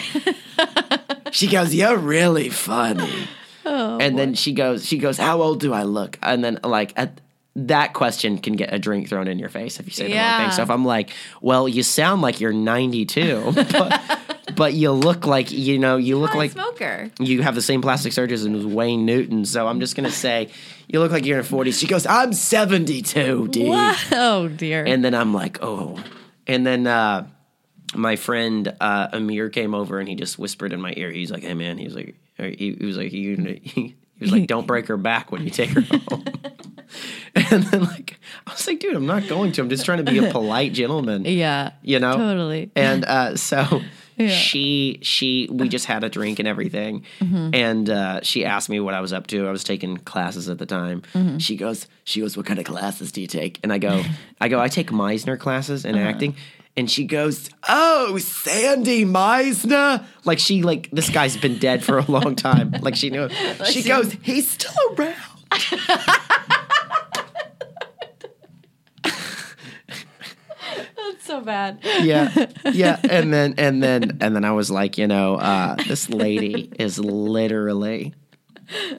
she goes, You're really funny. and then she goes, she goes, how old do I look? And then like at that question can get a drink thrown in your face if you say the wrong thing. So if I'm like, well, you sound like you're 92, but, but you look like you know, you look like a smoker. you have the same plastic surgeon as Wayne Newton. So I'm just gonna say, you look like you're in your 40s. She goes, I'm 72, dude. Oh dear. And then I'm like, oh. And then uh, my friend uh, Amir came over and he just whispered in my ear. He's like, hey man, he was like, he, he was like, you, he, was like, don't break her back when you take her home. and then like, I was like, dude, I'm not going to. I'm just trying to be a polite gentleman. yeah. You know, Totally. and uh, so Yeah. she she we just had a drink and everything, Mm-hmm. and uh, she asked me what I was up to. I was taking classes at the time. Mm-hmm. She goes, she goes, what kind of classes do you take? And I go, I go, I take Meisner classes in Uh-huh. acting. And she goes, "Oh, Sandy Meisner!" Like she, like this guy's been dead for a long time. Like she knew. It. She goes, "He's still around." That's so bad. yeah yeah and then and then and then i was like you know uh this lady is literally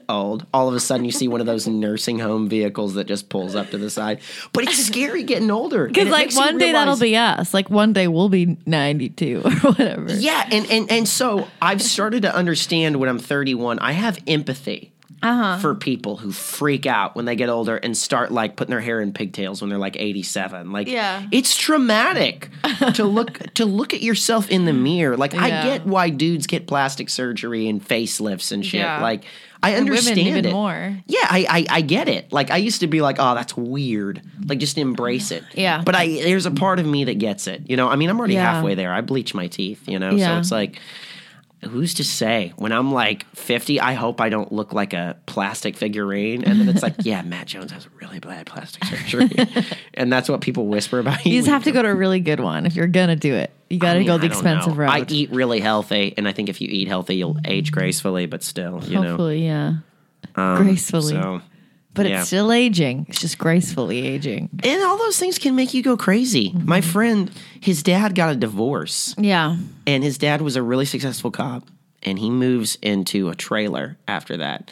old all of a sudden you see one of those nursing home vehicles that just pulls up to the side but it's scary getting older Because like one day that'll be us. Like one day we'll be ninety two or whatever. yeah and and and so i've started to understand when i'm 31 i have empathy Uh-huh. for people who freak out when they get older and start like putting their hair in pigtails when they're like 87 like Yeah. it's traumatic to look to look at yourself in the mirror like i get why dudes get plastic surgery and facelifts and shit Yeah. like i And women understand it. more. yeah I, I i get it. Like i used to be like oh that's weird. Like just embrace it. Yeah. but i there's a part of me that gets it you know? I mean i'm already Yeah. halfway there. I bleach my teeth you know? So it's like who's to say when I'm like 50, I hope I don't look like a plastic figurine. And then it's like, yeah, Matt Jones has really bad plastic surgery. and that's what people whisper about you. You just have to go to a really good one if you're gonna do it. You got to I mean, go the expensive know. route. I eat really healthy. And I think if you eat healthy, you'll age gracefully, but still, you know. Hopefully, yeah. Um, gracefully. So, but yeah. it's still aging. It's just gracefully aging. and all those things can make you go crazy. Mm-hmm. My friend, his dad got a divorce. Yeah. and his dad was a really successful cop and he moves into a trailer after that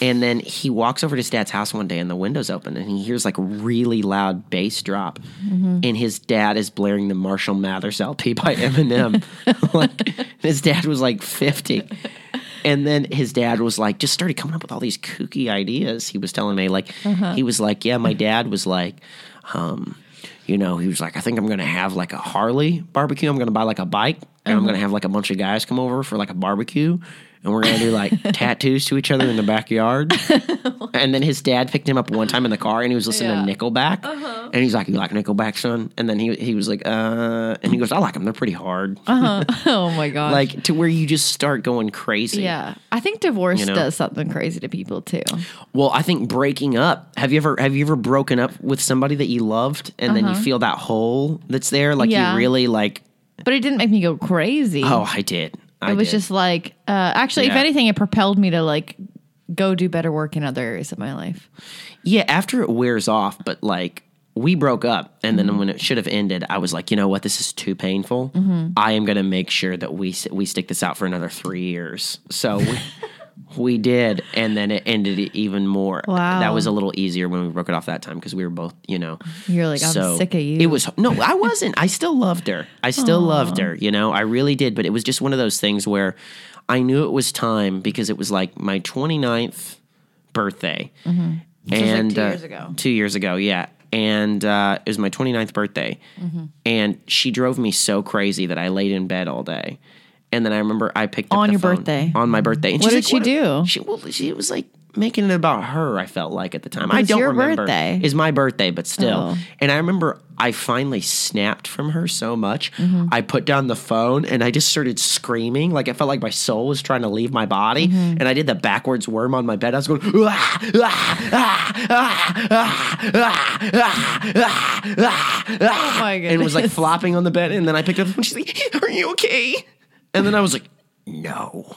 and then he walks over to his dad's house one day and the window's open and he hears like a really loud bass drop and his dad is blaring the marshall mathers lp by eminem like his dad was like 50 and then his dad was like just started coming up with all these kooky ideas. He was telling me like he was like yeah my dad was like um you know, he was like, I think I'm gonna have like a Harley barbecue. I'm gonna buy like a bike, and I'm gonna have like a bunch of guys come over for like a barbecue, and we're gonna do like tattoos to each other in the backyard. and then his dad picked him up one time in the car, and he was listening Yeah. to Nickelback, and he's like, "You like Nickelback, son?" And then he he was like, "Uh," and he goes, "I like them. They're pretty hard." oh my god! like to where you just start going crazy. yeah. I think divorce You know? does something crazy to people too. Well, I think breaking up. Have you ever have you ever broken up with somebody that you loved, and then you feel that hole that's there, like Uh-huh. Yeah. you really like. But it didn't make me go crazy. Oh, I did. I it was did. just like uh actually if anything it propelled me to like go do better work in other areas of my life. yeah. After it wears off, but like we broke up, and Mm-hmm. then when it should have ended, I was like, you know what, this is too painful. Mm-hmm. I am going to make sure that we we stick this out for another three years. So. We, We did, and then it ended even more. Wow. That was a little easier when we broke it off that time because we were both, you know. You're like, I'm sick of you. It was no, I wasn't. I still loved her. I still loved her. You know, I really did. But it was just one of those things where I knew it was time because it was like my 29th birthday, and Mm-hmm. like two uh, years ago. Two years ago, yeah. And uh, it was my 29th birthday, Mm-hmm. and she drove me so crazy that I laid in bed all day. And then I remember I picked on your phone, birthday on my birthday. And what did like, she what do? She well, she was like making it about her. I felt like at the time. I don't remember. Birthday. Is my birthday, but still. Oh. And I remember I finally snapped from her so much. Mm-hmm. I put down the phone and I just started screaming. Like I felt like my soul was trying to leave my body. Mm-hmm. And I did the backwards worm on my bed. I was going, ah, ah, ah, oh my god! And was like flopping on the bed. And then I picked up the phone. She's like, "Are you okay?" And then I was like, No.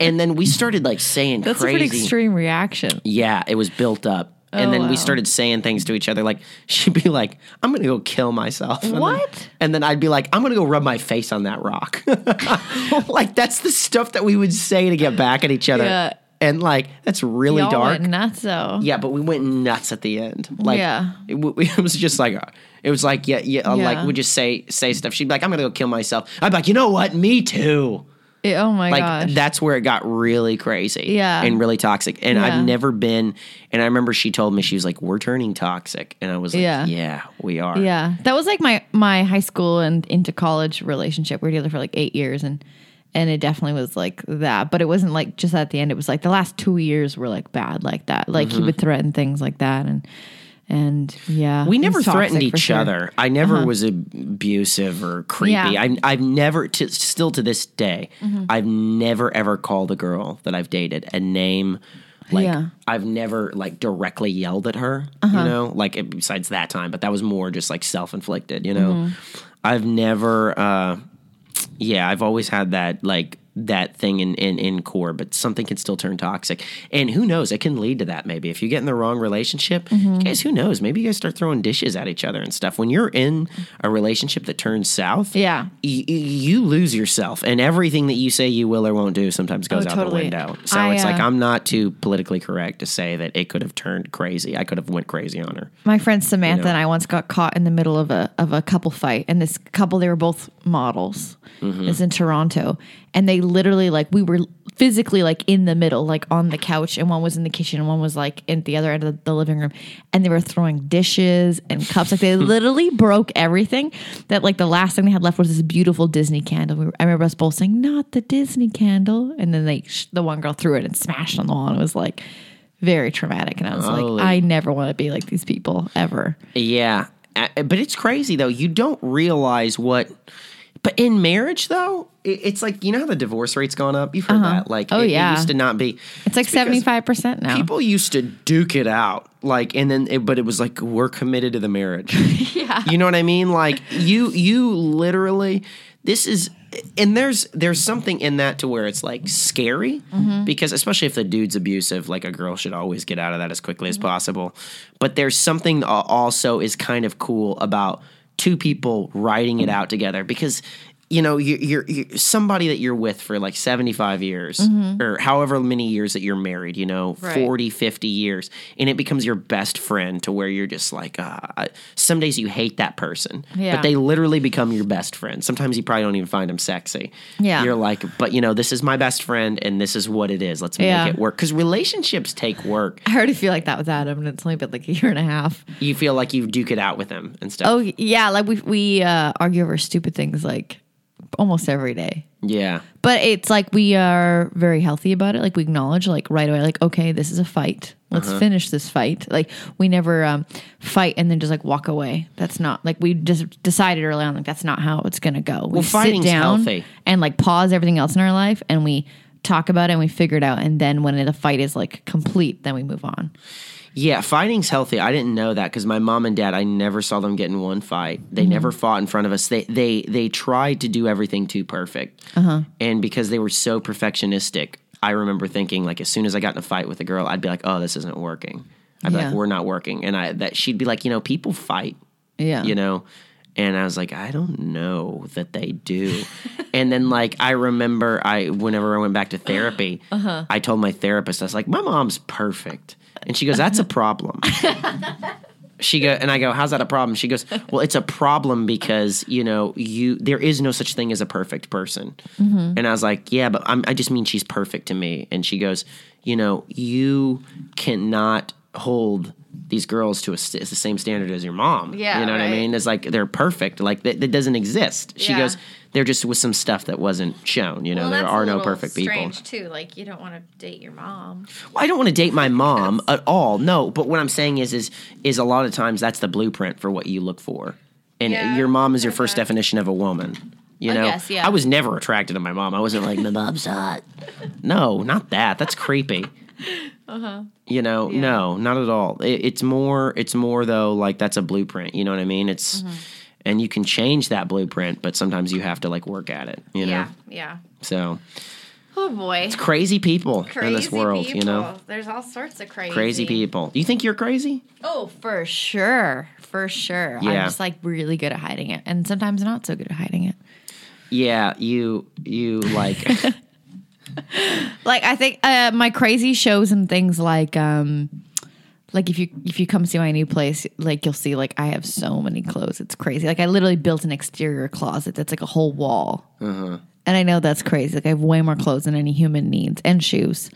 and then we started like saying That's crazy. a pretty extreme reaction. Yeah, it was built up. And Oh, then wow. we started saying things to each other. Like she'd be like, "I'm gonna go kill myself." And then- What? and then I'd be like, "I'm gonna go rub my face on that rock." like that's the stuff that we would say to get back at each other. Yeah. And like that's really Y'all dark. went nuts though. Yeah, but we went nuts at the end. Like, Yeah. it, w- it was just like, uh, it was like, yeah, yeah, uh, like we just say say stuff. She'd be like, I'm gonna go kill myself. I'd be like, you know what? Me too. It- oh my god. Like gosh. that's where it got really crazy. Yeah. and really toxic. And Yeah. I've never been. And I remember she told me she was like, "We're turning toxic," and I was like, Yeah. "Yeah, we are." Yeah, that was like my my high school and into college relationship. We were together for like eight years, and and it definitely was like that. But it wasn't like just at the end. It was like the last two years were like bad, like that. Like he would threaten things like that, and and yeah, Mm-hmm. We never threatened each sure. Uh-huh. other. I never was abusive or creepy. Yeah. I, I've never, to, still to this day, Mm-hmm. I've never ever called a girl that I've dated a name. Like Yeah. Uh-huh. I've never like directly yelled at her. You know, like besides that time, but that was more just like self inflicted. You know, Mm-hmm. I've never. uh yeah, I've always had that like that thing in, in in core, but something can still turn toxic. And who knows, it can lead to that maybe. If you get in the wrong relationship, Mm-hmm. guys, who knows? Maybe you guys start throwing dishes at each other and stuff. When you're in a relationship that turns south, Yeah. y- you lose yourself and everything that you say you will or won't do sometimes goes Oh, out totally. the window. So I, it's like uh, I'm not too politically correct to say that it could have turned crazy. I could have went crazy on her. My friend Samantha You know? and I once got caught in the middle of a of a couple fight, and this couple they were both models. Mm-hmm. It's in Toronto, and they literally like we were physically like in the middle, like on the couch, and one was in the kitchen, and one was like in the other end of the, living room, and they were throwing dishes and cups. Like they literally broke everything. That like the last thing they had left was this beautiful Disney candle. We were, I remember us both saying, "Not the Disney candle," and then they sh- the one girl threw it and smashed on the wall. And it was like. Very traumatic, and I was Holy. like, I never want to be like these people ever. Yeah, but it's crazy though. You don't realize what. But in marriage, though, it- it's like you know how the divorce rate's gone up. You've heard that, like Oh, it, it yeah. used to not be. It's like seventy five percent now. People used to duke it out, like, and then, it, but it was like we're committed to the marriage. yeah, You know what I mean? Like you, you literally. This is, and there's there's something in that to where it's like scary Mm-hmm. because especially if the dude's abusive, like a girl should always get out of that as quickly Mm-hmm. as possible. But there's something also is kind of cool about two people writing it out together because. You know, you, you're, you're somebody that you're with for like 75 years or however many years that you're married, you know, Mm-hmm. Right. 40, 50 years, and it becomes your best friend to where you're just like, uh, some days you hate that person, Yeah. but they literally become your best friend. Sometimes you probably don't even find them sexy. Yeah. You're like, but you know, this is my best friend and this is what it is. Let's Yeah. make it work. Because relationships take work. I already feel like that with Adam, and it's only been like a year and a half. You feel like you duke it out with him and stuff. Oh yeah, like we we uh, argue over stupid things like almost every day. Yeah. But it's like we are very healthy about it. Like we acknowledge, like right away, like okay, this is a fight. Let's Uh-huh. finish this fight. Like we never um, fight and then just like walk away. That's not like we just decided early on. Like that's not how it's gonna go. We Well, sit down healthy. and like pause everything else in our life, and we talk about it and we figure it out. And then when the fight is like complete, then we move on. Yeah, fighting's healthy. I didn't know that because my mom and dad, I never saw them get in one fight. They Mm-hmm. never fought in front of us. They they they tried to do everything too perfect, Uh-huh. and because they were so perfectionistic, I remember thinking like as soon as I got in a fight with a girl, I'd be like, "Oh, this isn't working." I'd be Yeah. like, "We're not working," and I that she'd be like, "You know, people fight, Yeah. you know." And I was like, I don't know that they do. and then like I remember I whenever I went back to therapy, Uh-huh. I told my therapist, I was like, My mom's perfect. And she goes, That's a problem. she go and I go, How's that a problem? She goes, Well, it's a problem because, you know, you there is no such thing as a perfect person. Mm-hmm. And I was like, Yeah, but I'm, I just mean she's perfect to me. And she goes, You know, you cannot hold these girls to a st- the same standard as your mom. Yeah, you know what I mean? It's like they're perfect. Like that, that doesn't exist. She Yeah. goes, they're just was some stuff that wasn't shown. You know, there are no perfect people. Strange too. Like you don't want to date your mom. Well, I don't want to date my mom at all. No, but what I'm saying is, is, is a lot of times that's the blueprint for what you look for, and Yeah, your mom is your first definition of a woman. You I know, guess, yeah. I was never attracted to my mom. I wasn't like my mom's hot. No, not that. That's creepy. Uh-huh. You know, Yeah. no, not at all. It, it's more. It's more though. Like that's a blueprint. You know what I mean? It's, Mm-hmm. And you can change that blueprint, but sometimes you have to like work at it. You know, Yeah, yeah. so Oh boy, It's crazy people crazy in this world. people. You know, there's all sorts of crazy, crazy people. Do you think you're crazy? Oh, for sure, for sure. I'm just like really good at hiding it, and sometimes not so good at hiding it. Yeah, you you like like I think uh, my crazy shows and things like um like if you if you come see my new place, like you'll see like I have so many clothes. It's crazy. Like I literally built an exterior closet that's like a whole wall. Uh-huh. And I know that's crazy. Like I have way more clothes than any human needs and shoes.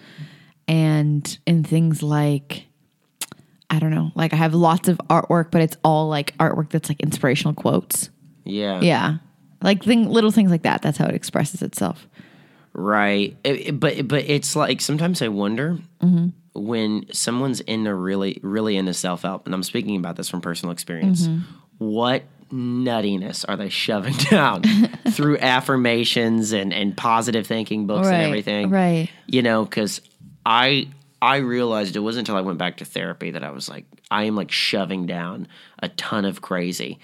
And in things like I don't know, like I have lots of artwork, but it's all like artwork that's like inspirational quotes. Yeah. Yeah. Like thing, little things like that. That's how it expresses itself. Right. It- it- but but it's like sometimes I wonder Mm-hmm. When someone's into really really into self help, and I'm speaking about this from personal experience. Mm-hmm. What nuttiness are they shoving down through affirmations and and positive thinking books and everything? Right. You know, because I I realized it wasn't until I went back to therapy that I was like I am like shoving down a ton of crazy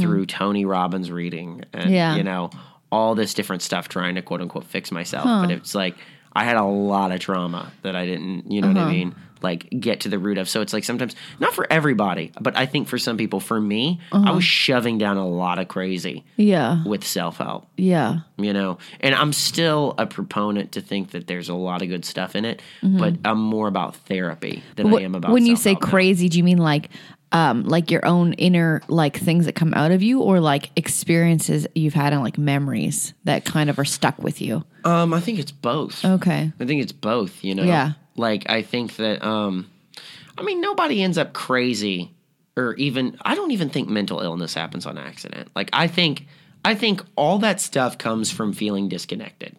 through Tony Robbins reading and Mm-hmm. Yeah. you know all this different stuff trying to quote unquote fix myself. But it's like I had a lot of trauma that I didn't, you know what Uh-huh. I mean? Like get to the root of. So it's like sometimes not for everybody, but I think for some people, for me, Uh-huh. I was shoving down a lot of crazy Yeah. with self help Yeah. you know and i'm still a proponent to think that there's a lot of good stuff in it but i'm more about therapy than i am about when you say self-help now. crazy, do you mean like um like your own inner like things that come out of you or like experiences you've had and like memories that kind of are stuck with you? Um i think it's both Okay. i think it's both you know Yeah. like i think that um i mean nobody ends up crazy or even i don't even think mental illness happens on accident like i think i think all that stuff comes from feeling disconnected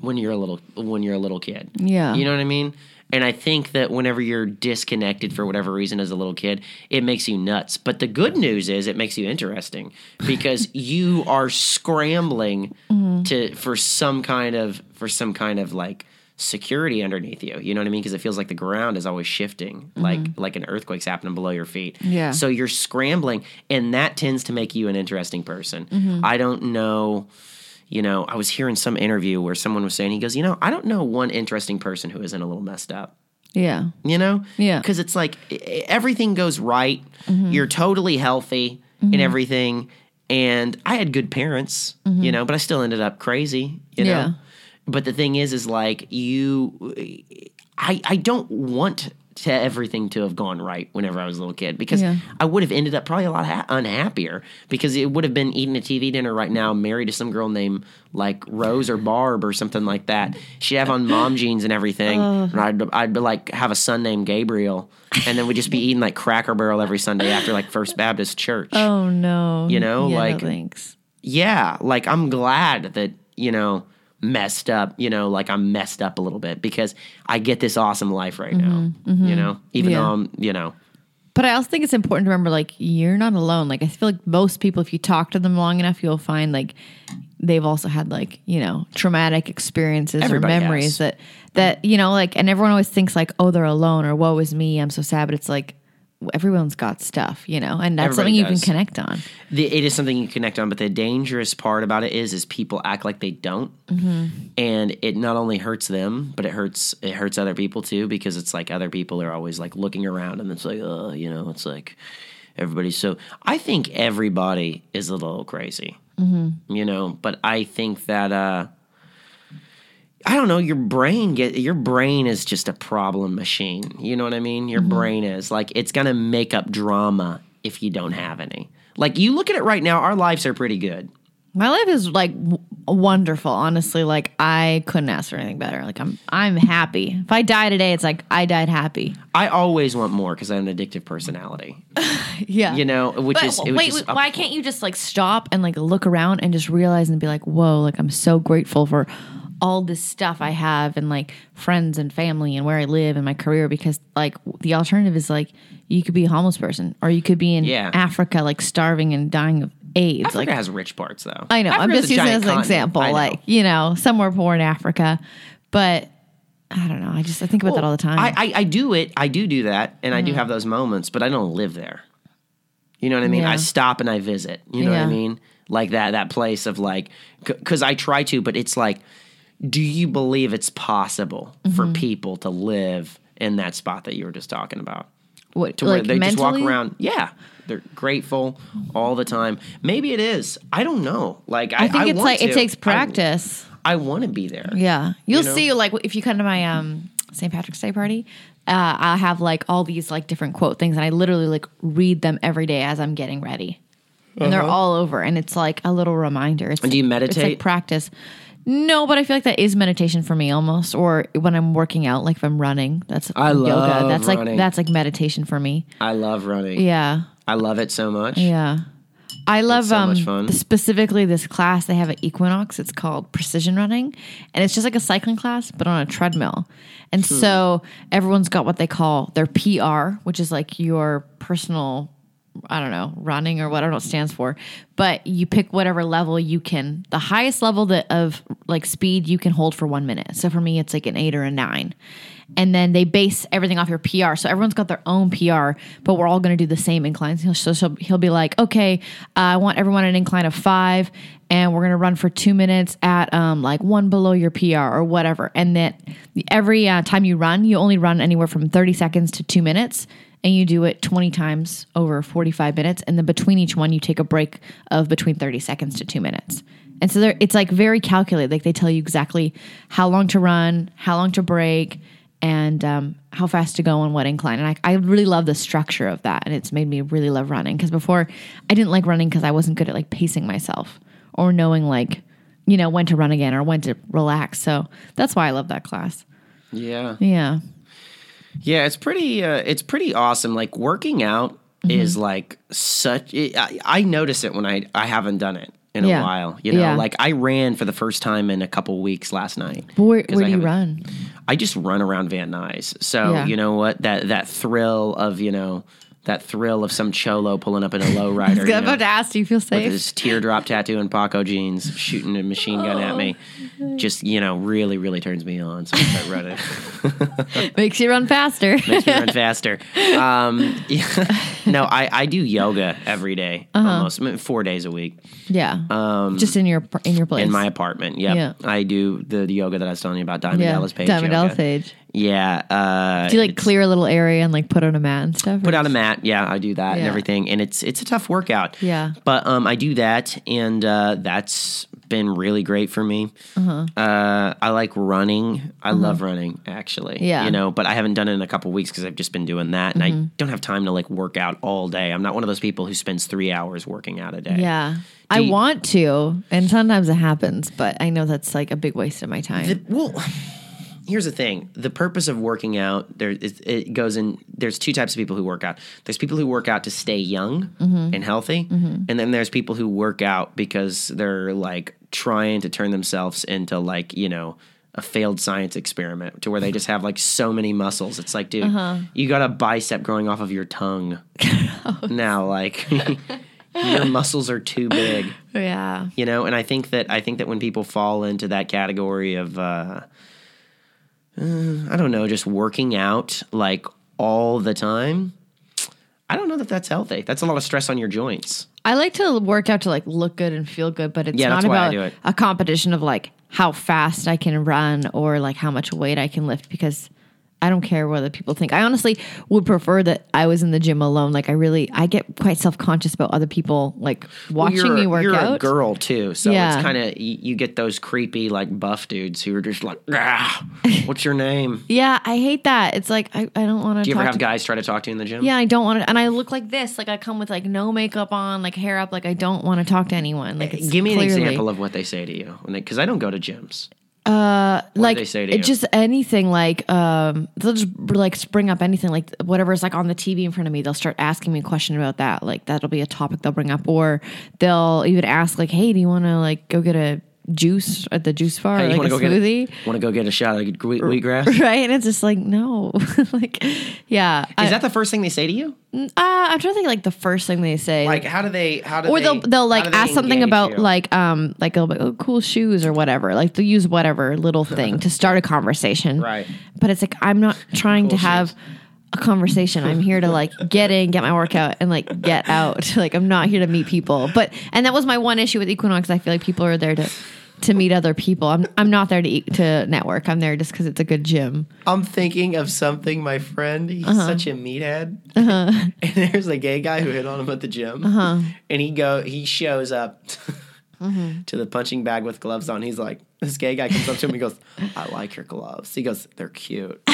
when you're a little when you're a little kid Mm-hmm. Yeah. you know what i mean and I think that whenever you're disconnected for whatever reason as a little kid, it makes you nuts. But the good news is it makes you interesting because you are scrambling Mm-hmm. to for some kind of for some kind of like security underneath you. You know what I mean? Because it feels like the ground is always shifting, like like an earthquake's happening below your feet. Mm-hmm. Yeah. So you're scrambling, and that tends to make you an interesting person. Mm-hmm. I don't know. You know, I was hearing some interview where someone was saying, he goes, you know, I don't know one interesting person who isn't a little messed up. Yeah. You know? Yeah. Because it's like everything goes right. Mm-hmm. You're totally healthy and mm-hmm. everything. And I had good parents, you mm-hmm. know, but I still ended up crazy, you know? Yeah. But the thing is, is like you, I, I don't want to everything to have gone right whenever I was a little kid because Yeah. I would have ended up probably a lot ha- unhappier because it would have been eating a TV dinner right now, married to some girl named like Rose or Barb or something like that. She'd have on mom jeans and everything, and I'd I'd be like have a son named Gabriel, and then we'd just be eating like Cracker Barrel every Sunday after like First Baptist Church. Oh no. You know, Yeah, no like- thanks. yeah, like I'm glad that, you know, messed up, you know, like I'm messed up a little bit because I get this awesome life right now, you know, even Mm-hmm, Yeah. though I'm, you know, But I also think it's important to remember like you're not alone. Like I feel like most people if you talk to them long enough you'll find like they've also had like, you know, traumatic experiences Everybody or memories has. that that you know like and everyone always thinks like oh they're alone or woe is me I'm so sad but it's like everyone's got stuff, you know, and that's Everybody something you can connect on. the, it is something you connect on, but the dangerous part about it is, is people act like they don't, Mm-hmm. and it not only hurts them, but it hurts it hurts other people too because it's like other people are always like looking around, and it's like, oh, you know, it's like everybody's so. I think everybody is a little crazy, Mm-hmm. you know, but I think that. uh I don't know. Your brain get your brain is just a problem machine. You know what I mean? Your mm-hmm. brain is like it's gonna make up drama if you don't have any. Like you look at it right now, our lives are pretty good. My life is like w- wonderful, honestly. Like I couldn't ask for anything better. Like I'm I'm happy. If I die today, it's like I died happy. I always want more because I'm an addictive personality. Yeah. You know, which But is it wait, just wait, why can't you just like stop and like look around and just realize and be like, whoa, like I'm so grateful for all this stuff I have and like friends and family and where I live and my career because like the alternative is like you could be a homeless person or you could be in Yeah. Africa like starving and dying of AIDS. Africa like it has rich parts though. I know. I'm just using it as an example, like you know, somewhere poor in Africa. But I don't know. I just I think about that all the time. I, I, I do it. I do do that, and I do mm-hmm. have those moments, but I don't live there. You know what I mean? I stop and I visit. You know what I mean? Like that that place of like, because I try to, but it's like, do you believe it's possible for Mm-hmm. people to live in that spot that you were just talking about? what, To where like they just walk around. Yeah, they're grateful all the time. Maybe it is. I don't know. Like I, I think it's want like it takes practice. I want to be there. Yeah, you'll know? see. Like if you come to my um St. Patrick's Day party, uh, I have like all these like different quote things, and I literally like read them every day as I'm getting ready, and they're all over, and it's like a little reminder. It's, Uh-huh. do you It's meditate? like practice. No, but I feel like that is meditation for me almost. Or when I'm working out, like if I'm running, that's I yoga. love That's like that's like meditation for me. I love running. Yeah. I love it so much. Yeah. I love so um much fun. specifically this class they have at Equinox. It's called precision running, and it's just like a cycling class but on a treadmill. And Hmm. so everyone's got what they call their PR, which is like your personal I don't know, running or what I don't stands for. But you pick whatever level you can, the highest level that of like speed you can hold for one minute. So for me, it's like an eight or a nine. And then they base everything off your PR. So everyone's got their own PR, but we're all going to do the same inclines. So, so he'll be like, okay, uh, I want everyone an incline of five, and we're going to run for two minutes at um, like one below your PR or whatever. And then every uh, time you run, you only run anywhere from 30 seconds to two minutes and you do it 20 times over 45 minutes and then between each one you take a break of between 30 seconds to 2 minutes. And so it's like very calculated like they tell you exactly how long to run, how long to break and um, how fast to go on what incline. And I, I really love the structure of that and it's made me really love running because before I didn't like running because I wasn't good at like pacing myself or knowing like you know when to run again or when to relax. So that's why I love that class. Yeah. Yeah. Yeah, it's pretty. Uh, it's pretty awesome. Like working out Mm-hmm. is like such. It, I, I notice it when I I haven't done it in Yeah. a while. You know, Yeah. like I ran for the first time in a couple weeks last night. But where, where do you run? I just run around Van Nuys. So Yeah. you know what that that thrill of you know that thrill of some cholo pulling up in a lowrider. you I'm know, about to ask, do you feel safe? with his teardrop tattoo and Paco jeans, shooting a machine gun at me, Oh. just you know, really, really turns me on. So I start running. Makes you run faster. makes me run faster. Um, no, I, I do yoga every day, Uh-huh. almost I mean, four days a week yeah. Just in your in your place. Um, in my apartment. Yep. Yeah. I do the, the yoga that I was telling you about, Diamond yeah. Dallas Page. Diamond yoga. Dallas Page. Yeah. Uh, Do you like clear a little area and like put on a mat and stuff? Put on a mat, yeah, I do that and everything, and it's it's a tough workout. Yeah. but um, I do that, and uh, that's been really great for me. Uh-huh. I like running. I love running, actually. Uh-huh. Yeah. you know, but I haven't done it in a couple weeks because I've just been doing that, and I Mm-hmm. don't have time to like work out all day. I'm not one of those people who spends three hours working out a day. Yeah. I you- want to, and sometimes it happens, but I know that's like a big waste of my time. The- well, here's the thing: the purpose of working out there it, it goes in. There's two types of people who work out. There's people who work out to stay young Mm-hmm. and healthy, and then there's people who work out because they're like trying to turn themselves into like you know. A failed science experiment to where they just have like so many muscles. It's like, dude, Uh-huh. you got a bicep growing off of your tongue. now, like, your muscles are too big yeah. you know and i think that i think that when people fall into that category of uh, uh, i don't know just working out like all the time? I don't know that that's healthy. That's a lot of stress on your joints. I like to work out to like look good and feel good, but it's Yeah, not that's why I about it. a competition of like how fast I can run or like how much weight I can lift because I don't care what other people think. I honestly would prefer that I was in the gym alone. Like I really, I get quite self conscious about other people like watching you're, me work you're out. a girl too so Yeah. it's kind of you, you get those creepy like buff dudes who are just like ah, what's your name Yeah, I hate that. It's like I, I don't want to. do you ever have guys try to talk to you in the gym Yeah, I don't want to, and I look like this. Like I come with like no makeup on, like hair up. Like I don't want to talk to anyone. Like it's give me an clearly- example of what they say to you because i don't go to gyms like they say to it just anything like um they'll just like spring up anything like whatever's like on the TV in front of me they'll start asking me a question about that. Like that'll be a topic they'll bring up or they'll even ask like hey do you want to like go get a juice at the juice bar Hey, like want a to go get smoothie? a, want to go get a shot of wheat, wheatgrass? right and it's just like no. Like yeah I, is that the first thing they say to you? Uh, I'm trying to think like the first thing they say. Like how do they how do or they they'll they'll like they ask something about you? like um like they'll be, oh cool shoes or whatever. Like they'll use whatever little thing to start a conversation. Right. but it's like i'm not trying to Cool have shoes. A conversation i'm here to like get in get my workout and like get out like i'm not here to meet people but and that was my one issue with equinox i feel like people are there to to meet other people i'm, I'm not there to eat, to network i'm there just because it's a good gym I'm thinking of something. My friend, he's Uh-huh. such a meathead, Uh-huh. and there's a gay guy who hit on him at the gym, Uh-huh. and he go he shows up Mm-hmm. to the punching bag with gloves on. He's like, This gay guy comes up to him. He goes, "I like your gloves." He goes, "They're cute." it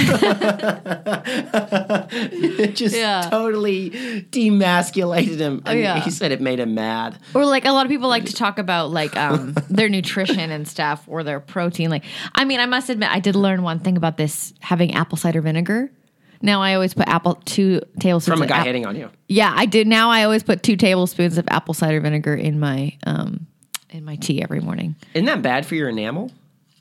just Yeah. Oh, totally demasculated him. And yeah. He said it made him mad. Or like a lot of people like to talk about like um their nutrition and stuff or their protein. Like I mean, I must admit I did learn one thing about this having apple cider vinegar. Now I always put apple two tablespoons From a of guy ap- hitting on you. Yeah, I did. Now I always put two tablespoons of apple cider vinegar in my um in my tea every morning. Isn't that bad for your enamel?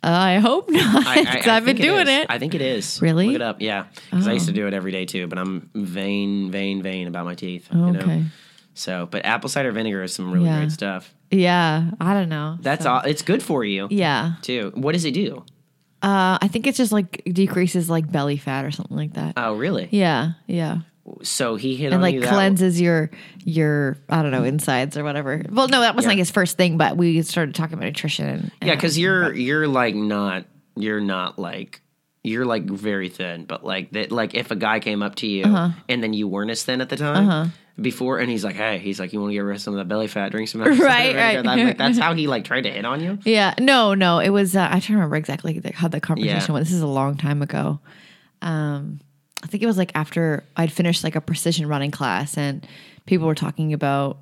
Uh, I hope not. I, I, I've been think doing is. it. I think it is. Really? Look it up. Yeah, because I used to do it every day too. But I'm vain, vain, vain about my teeth. You Okay. know? So, but apple cider vinegar is some really Yeah. great stuff. yeah, I don't know. That's So- all. It's good for you Yeah. too. What does it do? Uh, I think it's just like decreases like belly fat or something like that. Oh, really? yeah, yeah. So he hit and on like that cleanses your your I don't know insides or whatever. Well, no, that wasn't Yeah. like his first thing, but we started talking about nutrition. And, Yeah, because you're you're like not you're not like you're like very thin, but like that like if a guy came up to you Uh-huh. and then you weren't as thin at the time before, and he's like, hey, he's like, you want to get rid of some of that belly fat, drink some cider Right, right. I'm like, that's how he like tried to hit on you. yeah, no, no, it was. Uh, I don't remember exactly the- how the conversation Yeah. went. This is a long time ago. Um, I think it was like after I'd finished like a precision running class, and people were talking about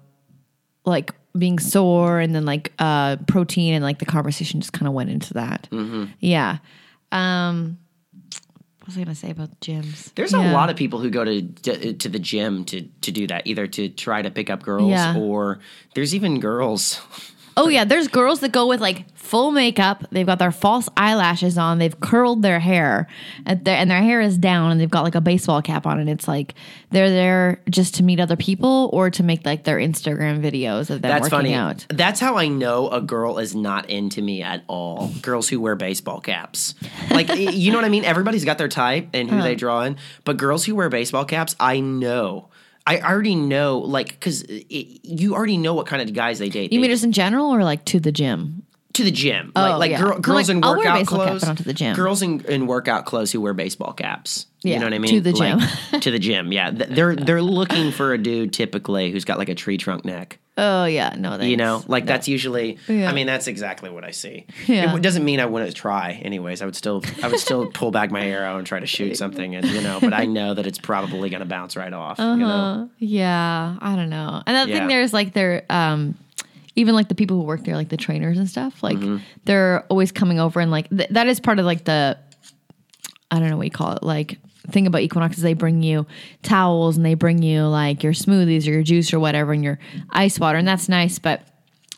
like being sore, and then like uh, protein, and like the conversation just kind of went into that. Mm-hmm. Yeah. Um, what was I gonna say about gyms? There's Yeah. a lot of people who go to to the gym to to do that, either to try to pick up girls Yeah. or there's even girls. Oh yeah, there's girls that go with like full makeup. They've got their false eyelashes on. They've curled their hair, and their, and their hair is down, and they've got like a baseball cap on. And it's like they're there just to meet other people or to make like their Instagram videos of them That's working funny. out. That's how I know a girl is not into me at all. Girls who wear baseball caps. Like, you know what I mean? Everybody's got their type and who they uh-huh. draw in. But girls who wear baseball caps, I know. I already know, like, because you already know what kind of guys they date. You mean just in general or like to the gym? to the gym. Oh, like like yeah. girl, girls like, in I'll wear a workout cap, clothes. not to the gym. Girls in, in workout clothes who wear baseball caps. Yeah, you know what I mean? to the Like, gym. to the gym. Yeah, they're they're looking for a dude typically who's got like a tree trunk neck. Oh yeah, no, thanks. You know, like that's usually. Yeah. I mean, that's exactly what I see. Yeah. It doesn't mean I wouldn't try. Anyways, I would still, I would still pull back my arrow and try to shoot something, and you know, but I know that it's probably going to bounce right off. You know, yeah, I don't know. And I Yeah. think there's like their um even like the people who work there, like the trainers and stuff, like Mm-hmm. they're always coming over and like th- that is part of like the I don't know what you call it, like thing about Equinox is they bring you towels and they bring you like your smoothies or your juice or whatever and your ice water and that's nice, but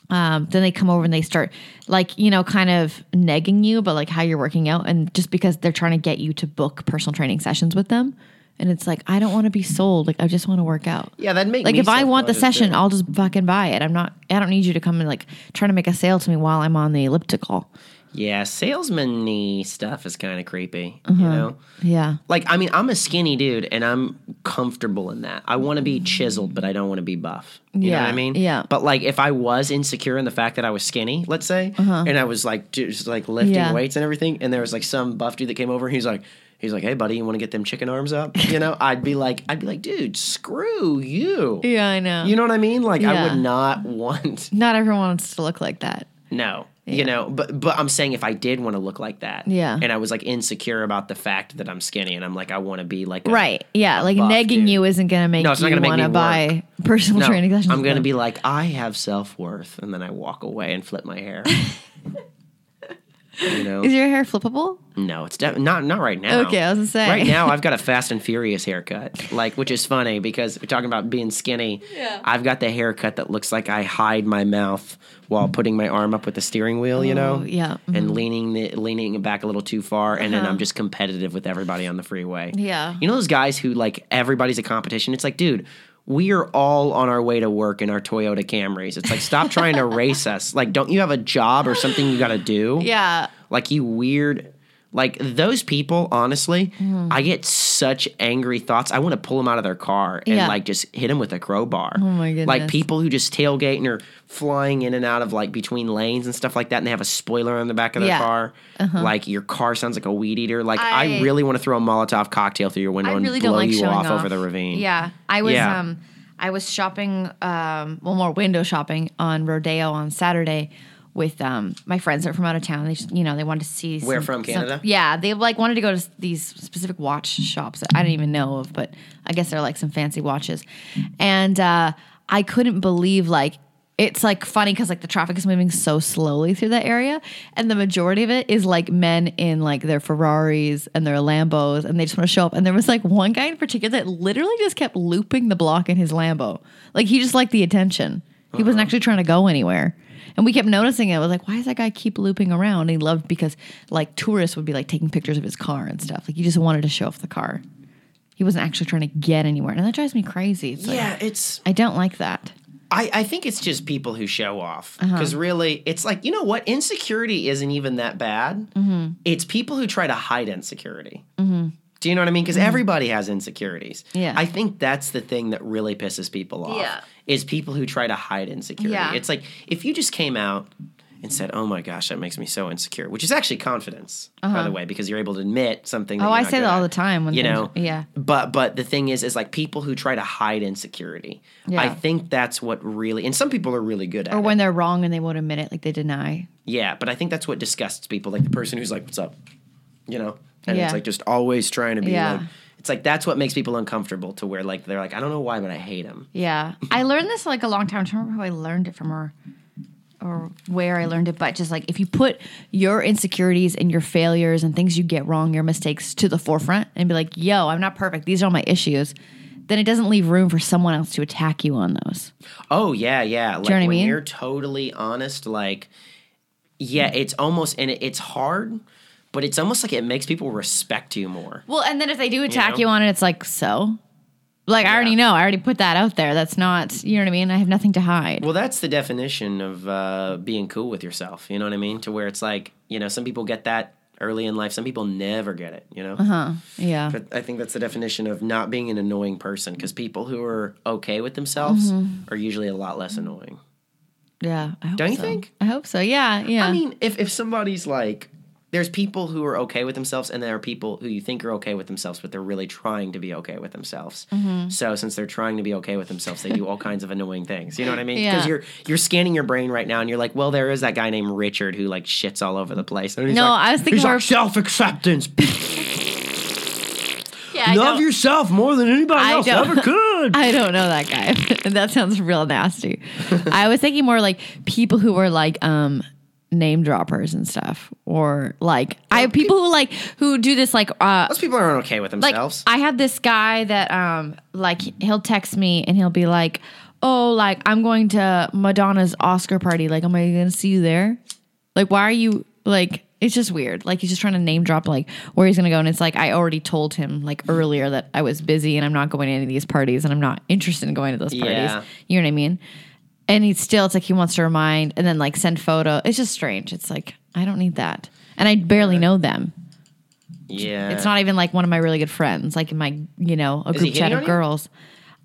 um, then they come over and they start like you know kind of negging you about like how you're working out and just because they're trying to get you to book personal training sessions with them and it's like i don't want to be sold like i just want to work out. Yeah, that make like if i want the session too. i'll just fucking buy it. I'm not i don't need you to come and like try to make a sale to me while i'm on the elliptical Yeah, salesman stuff is kind of creepy. Uh-huh. You know, yeah like I mean, I'm a skinny dude, and I'm comfortable in that. I want to be chiseled, but I don't want to be buff. You know what Yeah, I mean? yeah. But like, if I was insecure in the fact that I was skinny, let's say, and I was like just like lifting Uh-huh. Yeah. weights and everything, and there was like some buff dude that came over, he's like. He's like, "Hey, buddy, you want to get them chicken arms up?" You know, I'd be like, "I'd be like, dude, screw you." yeah i know You know what I mean? Like, I would not want not everyone wants to look like that no. You know, but but I'm saying if I did want to look like that, Yeah. and I was like insecure about the fact that I'm skinny, and I'm like I want to be like a, right yeah like buff negging dude. you isn't gonna make No, it's not you gonna want to buy personal No, training sessions I'm gonna be like I have self worth, and then I walk away and flip my hair. you know, is your hair flippable no, it's def- not not right now. Okay, I was gonna say. right now I've got a Fast and Furious haircut, like which is funny because we're talking about being skinny. Yeah. I've got the haircut that looks like I hide my mouth while putting my arm up with the steering wheel. You know, Oh, yeah. and leaning the, leaning back a little too far, and then Uh-huh. I'm just competitive with everybody on the freeway. Yeah. you know those guys who like everybody's a competition. It's like, dude. We are all on our way to work in our Toyota Camrys. It's like, stop trying to race us. Like, don't you have a job or something you got to do? yeah like you weird like those people honestly Mm-hmm. i get such angry thoughts i want to pull them out of their car and Yeah. like just hit them with a crowbar oh my goodness. like people who just tailgate and are flying in and out of like between lanes and stuff like that and they have a spoiler on the back of their Yeah. Uh-huh. car like your car sounds like a weed eater like i, I- really want to throw a molotov cocktail through your window I and really blow like you off, off over the ravine Yeah, I was Yeah. um I was shopping um well more window shopping on Rodeo on Saturday with um my friends that are from out of town. They just you know they wanted to see Where some- from, some- Canada? yeah, they like wanted to go to these specific watch shops that I didn't even know of, but I guess they're like some fancy watches, and uh, I couldn't believe like. It's like funny because like the traffic is moving so slowly through that area, and the majority of it is like men in like their Ferraris and their Lambos, and they just want to show up. And there was like one guy in particular that literally just kept looping the block in his Lambo, like he just liked the attention. He wasn't actually trying to go anywhere. And we kept noticing it. I was like, why does that guy keep looping around? And he loved because like tourists would be like taking pictures of his car and stuff. Like he just wanted to show off the car. He wasn't actually trying to get anywhere. And that drives me crazy. It's like, Yeah, it's. I don't like that. I, I think it's just people who show off Uh-huh. because really it's like you know what insecurity isn't even that bad. Mm-hmm. It's people who try to hide insecurity. Do you know what I mean? Because everybody has insecurities. Mm-hmm. Yeah. I think that's the thing that really pisses people off. Yeah. Is people who try to hide insecurity. Yeah. It's like if you just came out and said, "Oh my gosh, that makes me so insecure," which is actually confidence, by the way, because you're able to admit something. That Uh-huh. Oh, I say that all the time when you know yeah. but but the thing is is like people who try to hide insecurity Yeah. i think that's what really and some people are really good at Or it when they're wrong and they won't admit it, like they deny. yeah but i think that's what disgusts people like the person who's like what's up you know and Yeah. it's like just always trying to be Yeah. like it's like that's what makes people uncomfortable to where like they're like i don't know why but i hate him Yeah. I learned this like a long time. I don't remember how I learned it from or or where I learned it, but just like if you put your insecurities and your failures and things you get wrong, your mistakes to the forefront and be like, yo, I'm not perfect. These are all my issues. Then it doesn't leave room for someone else to attack you on those. oh yeah yeah like know what I when mean? you're totally honest like yeah it's almost and it, it's hard but it's almost like it makes people respect you more Well, and then if they do attack know? you, on it, it's like, so? Like, I already know. I already put that out there. That's not, you know what I mean? I have nothing to hide. Well, that's the definition of uh, being cool with yourself. You know what I mean? To where it's like, you know, some people get that early in life, some people never get it, you know? huh. Yeah. But I think that's the definition of not being an annoying person because people who are okay with themselves Mm-hmm. are usually a lot less annoying. Yeah. I hope Don't you so. think? I hope so. Yeah. Yeah. I mean, if, if somebody's like, there's people who are okay with themselves, and there are people who you think are okay with themselves, but they're really trying to be okay with themselves. Mm-hmm. So since they're trying to be okay with themselves, they do all kinds of annoying things. You know what I mean? Yeah. Because you're you're scanning your brain right now, and you're like, well, there is that guy named Richard who like shits all over the place. No, like- I was thinking he's more like of- self acceptance. yeah, Love yourself more than anybody I else ever could. I don't know that guy. that sounds real nasty. I was thinking more like people who were like um name droppers and stuff or like I have people who like who do this like uh Most people aren't okay with like themselves. I had this guy that um like he'll text me and he'll be like, "Oh, like I'm going to Madonna's Oscar party. Like, am I going to see you there? Like, why are you like?" It's just weird. Like he's just trying to name drop like where he's gonna go, and it's like I already told him like earlier that I was busy and I'm not going to any of these parties, and I'm not interested in going to those parties. Yeah. You know what I mean? And he still, it's like he wants to remind and then like send photo. It's just strange. It's like I don't need that, and I barely know them. yeah. It's not even like one of my really good friends, like in my, you know, a group chat of girls.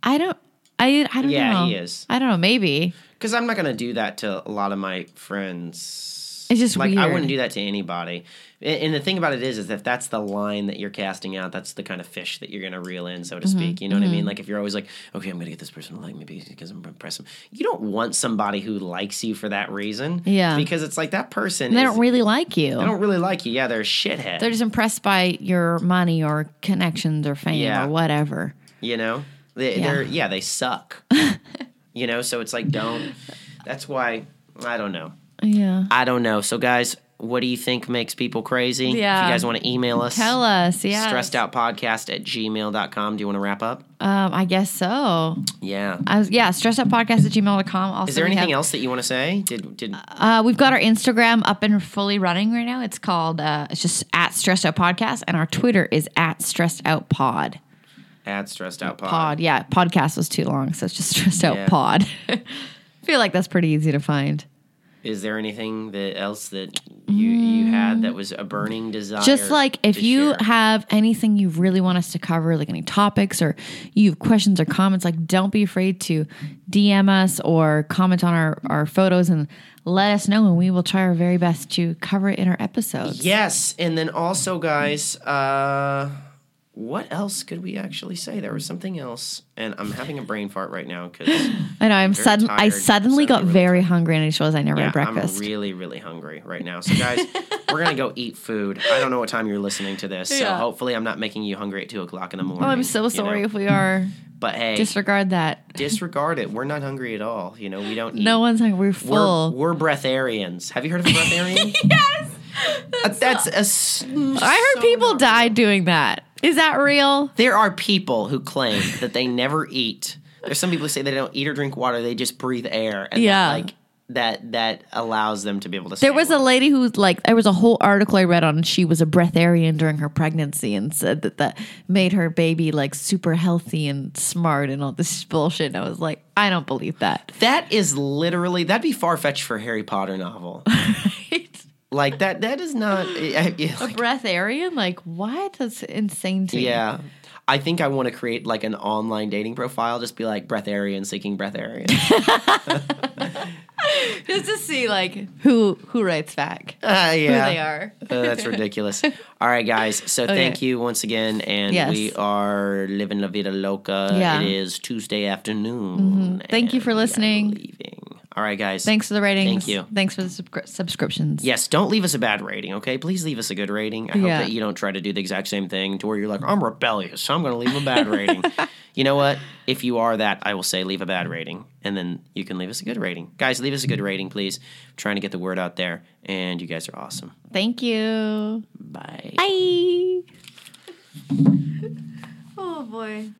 I don't, I, I don't know. Yeah, he is. I don't know. Maybe Because I'm not going to do that to a lot of my friends. It's just like I wouldn't do that to anybody. And the thing about it is, is if that's the line that you're casting out, that's the kind of fish that you're going to reel in, so to Mm-hmm. speak. You know what I mean? Like if you're always like, okay, I'm going to get this person to like me because I'm impressive. You don't want somebody who likes you for that reason. Yeah. Because it's like that person. And they is- don't really like you. They don't really like you. Yeah, they're a shithead. They're just impressed by your money or connections or fame Yeah. or whatever. You know, they, Yeah. they're yeah, they suck. you know, so it's like don't. That's why I don't know. Yeah. I don't know. So guys, what do you think makes people crazy? If Yeah. you guys want to email us, Tell us. Yeah. stressedstressedoutpodcast at gmail.com. Do you want to wrap up? Um, I guess so. Yeah. I was, yeah, stressedoutpodcast at gmail.com. Also, Is there anything have- else that you want to say? Did did Uh, we've got our Instagram up and fully running right now. It's called, uh, it's just at stressed out podcast. And our Twitter is at stressed out pod. add stressed out pod? pod. Yeah, podcast was too long, so it's just stressed out Yeah. pod. I feel like that's pretty easy to find. Is there anything that else that you you had that was a burning desire? Just like if you share? have anything you really want us to cover, like any topics or you have questions or comments, like don't be afraid to DM us or comment on our, our photos and let us know and we will try our very best to cover it in our episodes. Yes, and then also, guys, uh, what else could we actually say? There was something else, and I'm having a brain fart right now because I know. I'm sudden. I tired, suddenly got suddenly very hungry, and I just realized I never yeah, had breakfast. I'm really, really hungry right now. So, guys, we're gonna go eat food. I don't know what time you're listening to this, so Yeah. hopefully, I'm not making you hungry at two o'clock in the morning. oh, I'm so sorry know? if we are. But hey, Disregard that. disregard it. We're not hungry at all. You know, we don't. No one's hungry. We're We're, full. we're breatharians. Have you heard of a breatharian? yes. Uh, That's a. s- I heard so people died doing that. Is that real? There are people who claim that they never eat. There's some people who say they don't eat or drink water; they just breathe air. And Yeah. like that that allows them to be able to. There was a lady who was like, there was a whole article I read on, she was a breatharian during her pregnancy and said that that made her baby like super healthy and smart and all this bullshit. And I was like, I don't believe that. That is literally that'd be far fetched for a Harry Potter novel. like that. That is not. I- I- a breatharian? Like, what? That's insane to me. yeah. I think I want to create like an online dating profile. Just be like breatharian seeking breatharian. Just to see like who who writes back, Uh, yeah. who they are. Uh, that's ridiculous. All right, guys. So thank you once again, and Yes. we are living la vida loca. Yeah. Mm-hmm. It is Tuesday afternoon. Thank you for and we are listening. Leaving. All right, guys. Thanks for the ratings. Thank you. Thanks for the subscri- subscriptions. Yes, don't leave us a bad rating, okay? Please leave us a good rating. I hope that you don't try to do the exact same thing to where you're like, I'm rebellious, so I'm going to leave a bad rating. you know what? If you are that, I will say leave a bad rating, and then you can leave us a good rating. Guys, leave us a good rating, please. I'm trying to get the word out there, and you guys are awesome. Thank you. Bye. Bye. oh boy.